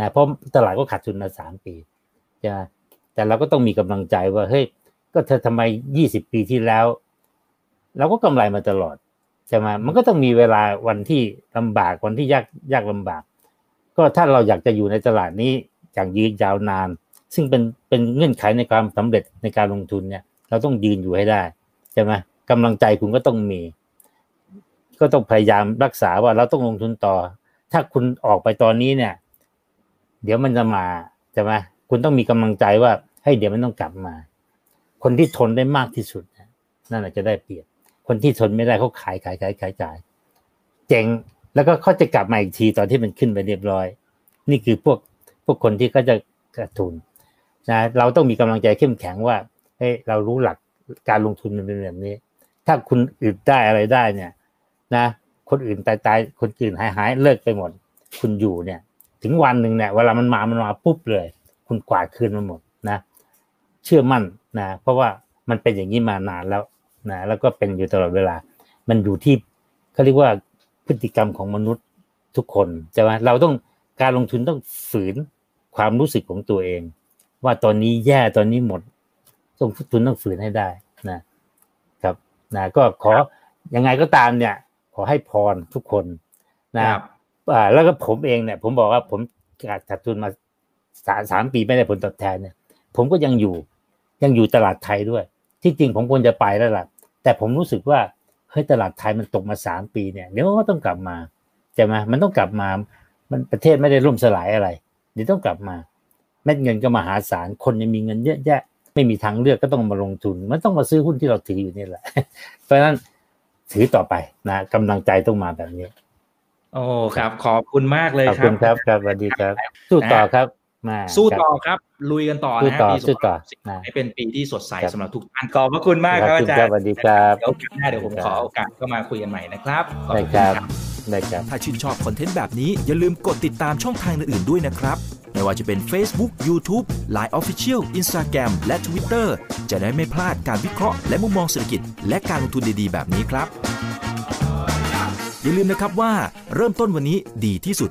C: นะเพราะตลาดก็ขาดทุนมาสามปีใช่ไหมแต่เราก็ต้องมีกำลังใจว่าเฮ้ยก็เธอทำไมยี่สิบปีที่แล้ว เราก็กำไรมาตลอด ใช่ไหมมันก็ต้องมีเวลาวันที่ลำบากวันที่ยากยากลำบาก ก็ถ้าเราอยากจะอยู่ในตลาดนี้อย่างยืนยาวนาน ซึ่งเป็นเป็นเงื่อนไขในความสำเร็จในการลงทุนเนี่ย เราต้องยืนอยู่ให้ได้ใช่ไหมกำลังใจคุณก็ต้องมี ก็ต้องพยายามรักษาว่าเราต้องลงทุนต่อ ถ้าคุณออกไปตอนนี้เนี่ย เดี๋ยวมันจะมาใช่ไหมคุณต้องมีกำลังใจว่าให้เดี๋ยวมันต้องกลับมา คนที่ทนได้มากที่สุดนั่นแหละจะได้เปรียบ คนที่ทนไม่ได้เขาขายขายขายขายจ่ายเจ๋งแล้วก็เขาจะกลับมาอีกทีตอนที่มันขึ้นไปเรียบร้อย นี่คือพวกพวกคนที่เขาจะขาดทุนนะเราต้องมีกำลังใจเข้มแข็งว่าเฮ้ยเรารู้หลักการลงทุนมันเป็นแบบนี้ ถ้าคุณอื่นได้อะไรได้เนี่ย นะ คนอื่นตายตายคนอื่นหายหายเลิกไปหมด คุณอยู่เนี่ย ถึงวันหนึ่งเนี่ยเวลามันมามันมาปุ๊บเลย คุณกวาดคืนมันหมดนะ เชื่อมั่นนะ เพราะว่ามันเป็นอย่างนี้มานานแล้ว นะแล้วก็เป็นอยู่ตลอดเวลา มันอยู่ที่เขาเรียกว่าพฤติกรรมของมนุษย์ทุกคนใช่ไหมเราต้องการลงทุนต้องฝืนความรู้สึกของตัวเอง ว่าตอนนี้แย่ตอนนี้หมดต้องทุนต้องฝืนให้ได้นะครับนะก็ขอยังไงก็ตามเนี่ย ขอให้พรทุกคนนะครับอ่าแล้วก็ผมเองเนี่ย ผมบอกว่าผมขาดทุนมาสามสามปีไม่ได้ผลตอบแทนเนี่ย ผมก็ยังอยู่ยังอยู่ตลาดไทยด้วย ที่จริงผมควรจะไปแล้วล่ะ แต่ผมรู้สึกว่าเฮ้ยตลาดไทยมันตกมาสามปีเนี่ยเดี๋ยวก็ต้องกลับมาใช่ไหมมันต้องกลับมา มันประเทศไม่ได้ล่มสลายอะไร เดี๋ยวต้องกลับมาเม็ดเงินก็มหาศาลคนยังมีเงินเยอะแยะ ไม่มีทางเลือกก็ต้องมาลงทุน มันต้องมาซื้อหุ้นที่เราถืออยู่นี่แหละ เพราะฉะนั้นถือต่อไปนะกำลังใจต้องมาแบบนี้
D: โอ้ครับ ขอบคุณมากเลย
C: ขอบ
D: ครั
C: คุ
D: บ
C: ณครับครับสวัสดีครับสู้ต่อครับมา
D: สู้ต่อ
C: ครับ
D: ครับ ลุยกันต่อ
C: สู้
D: นะฮะ
C: ต่อ
D: ปี
C: สู้ต่อ
D: 2024
C: นะ
D: ให้เป็นปีที่สดใส
C: ครับ
D: สำหรับทุกท่านขอบพระคุณมากครับ
C: ขอบ
D: อา
C: คุณ
D: จาร
C: ครับ
D: ย์
C: สวัสดีครับ
D: เดี๋ยวโอกาสหน้าเดี๋ยวผมขอโอกาสก็มาคุยกันใหม่นะครับขอบ
C: ได้
D: คุณ
C: ครับ
D: ครับ
C: ได้ครับ
B: ถ้าชื่นชอบคอนเทนต์แบบนี้อย่าลืมกดติดตามช่องทางอื่นๆด้วยนะครับ ไม่ว่าจะเป็น Facebook, YouTube, Line Official, Instagram และ Twitter จะได้ไม่พลาดการวิเคราะห์และมุมมองเศรษฐกิจ และการลงทุนดีๆ แบบนี้ครับ อย่าลืมนะครับว่าเริ่มต้นวันนี้ดีที่สุด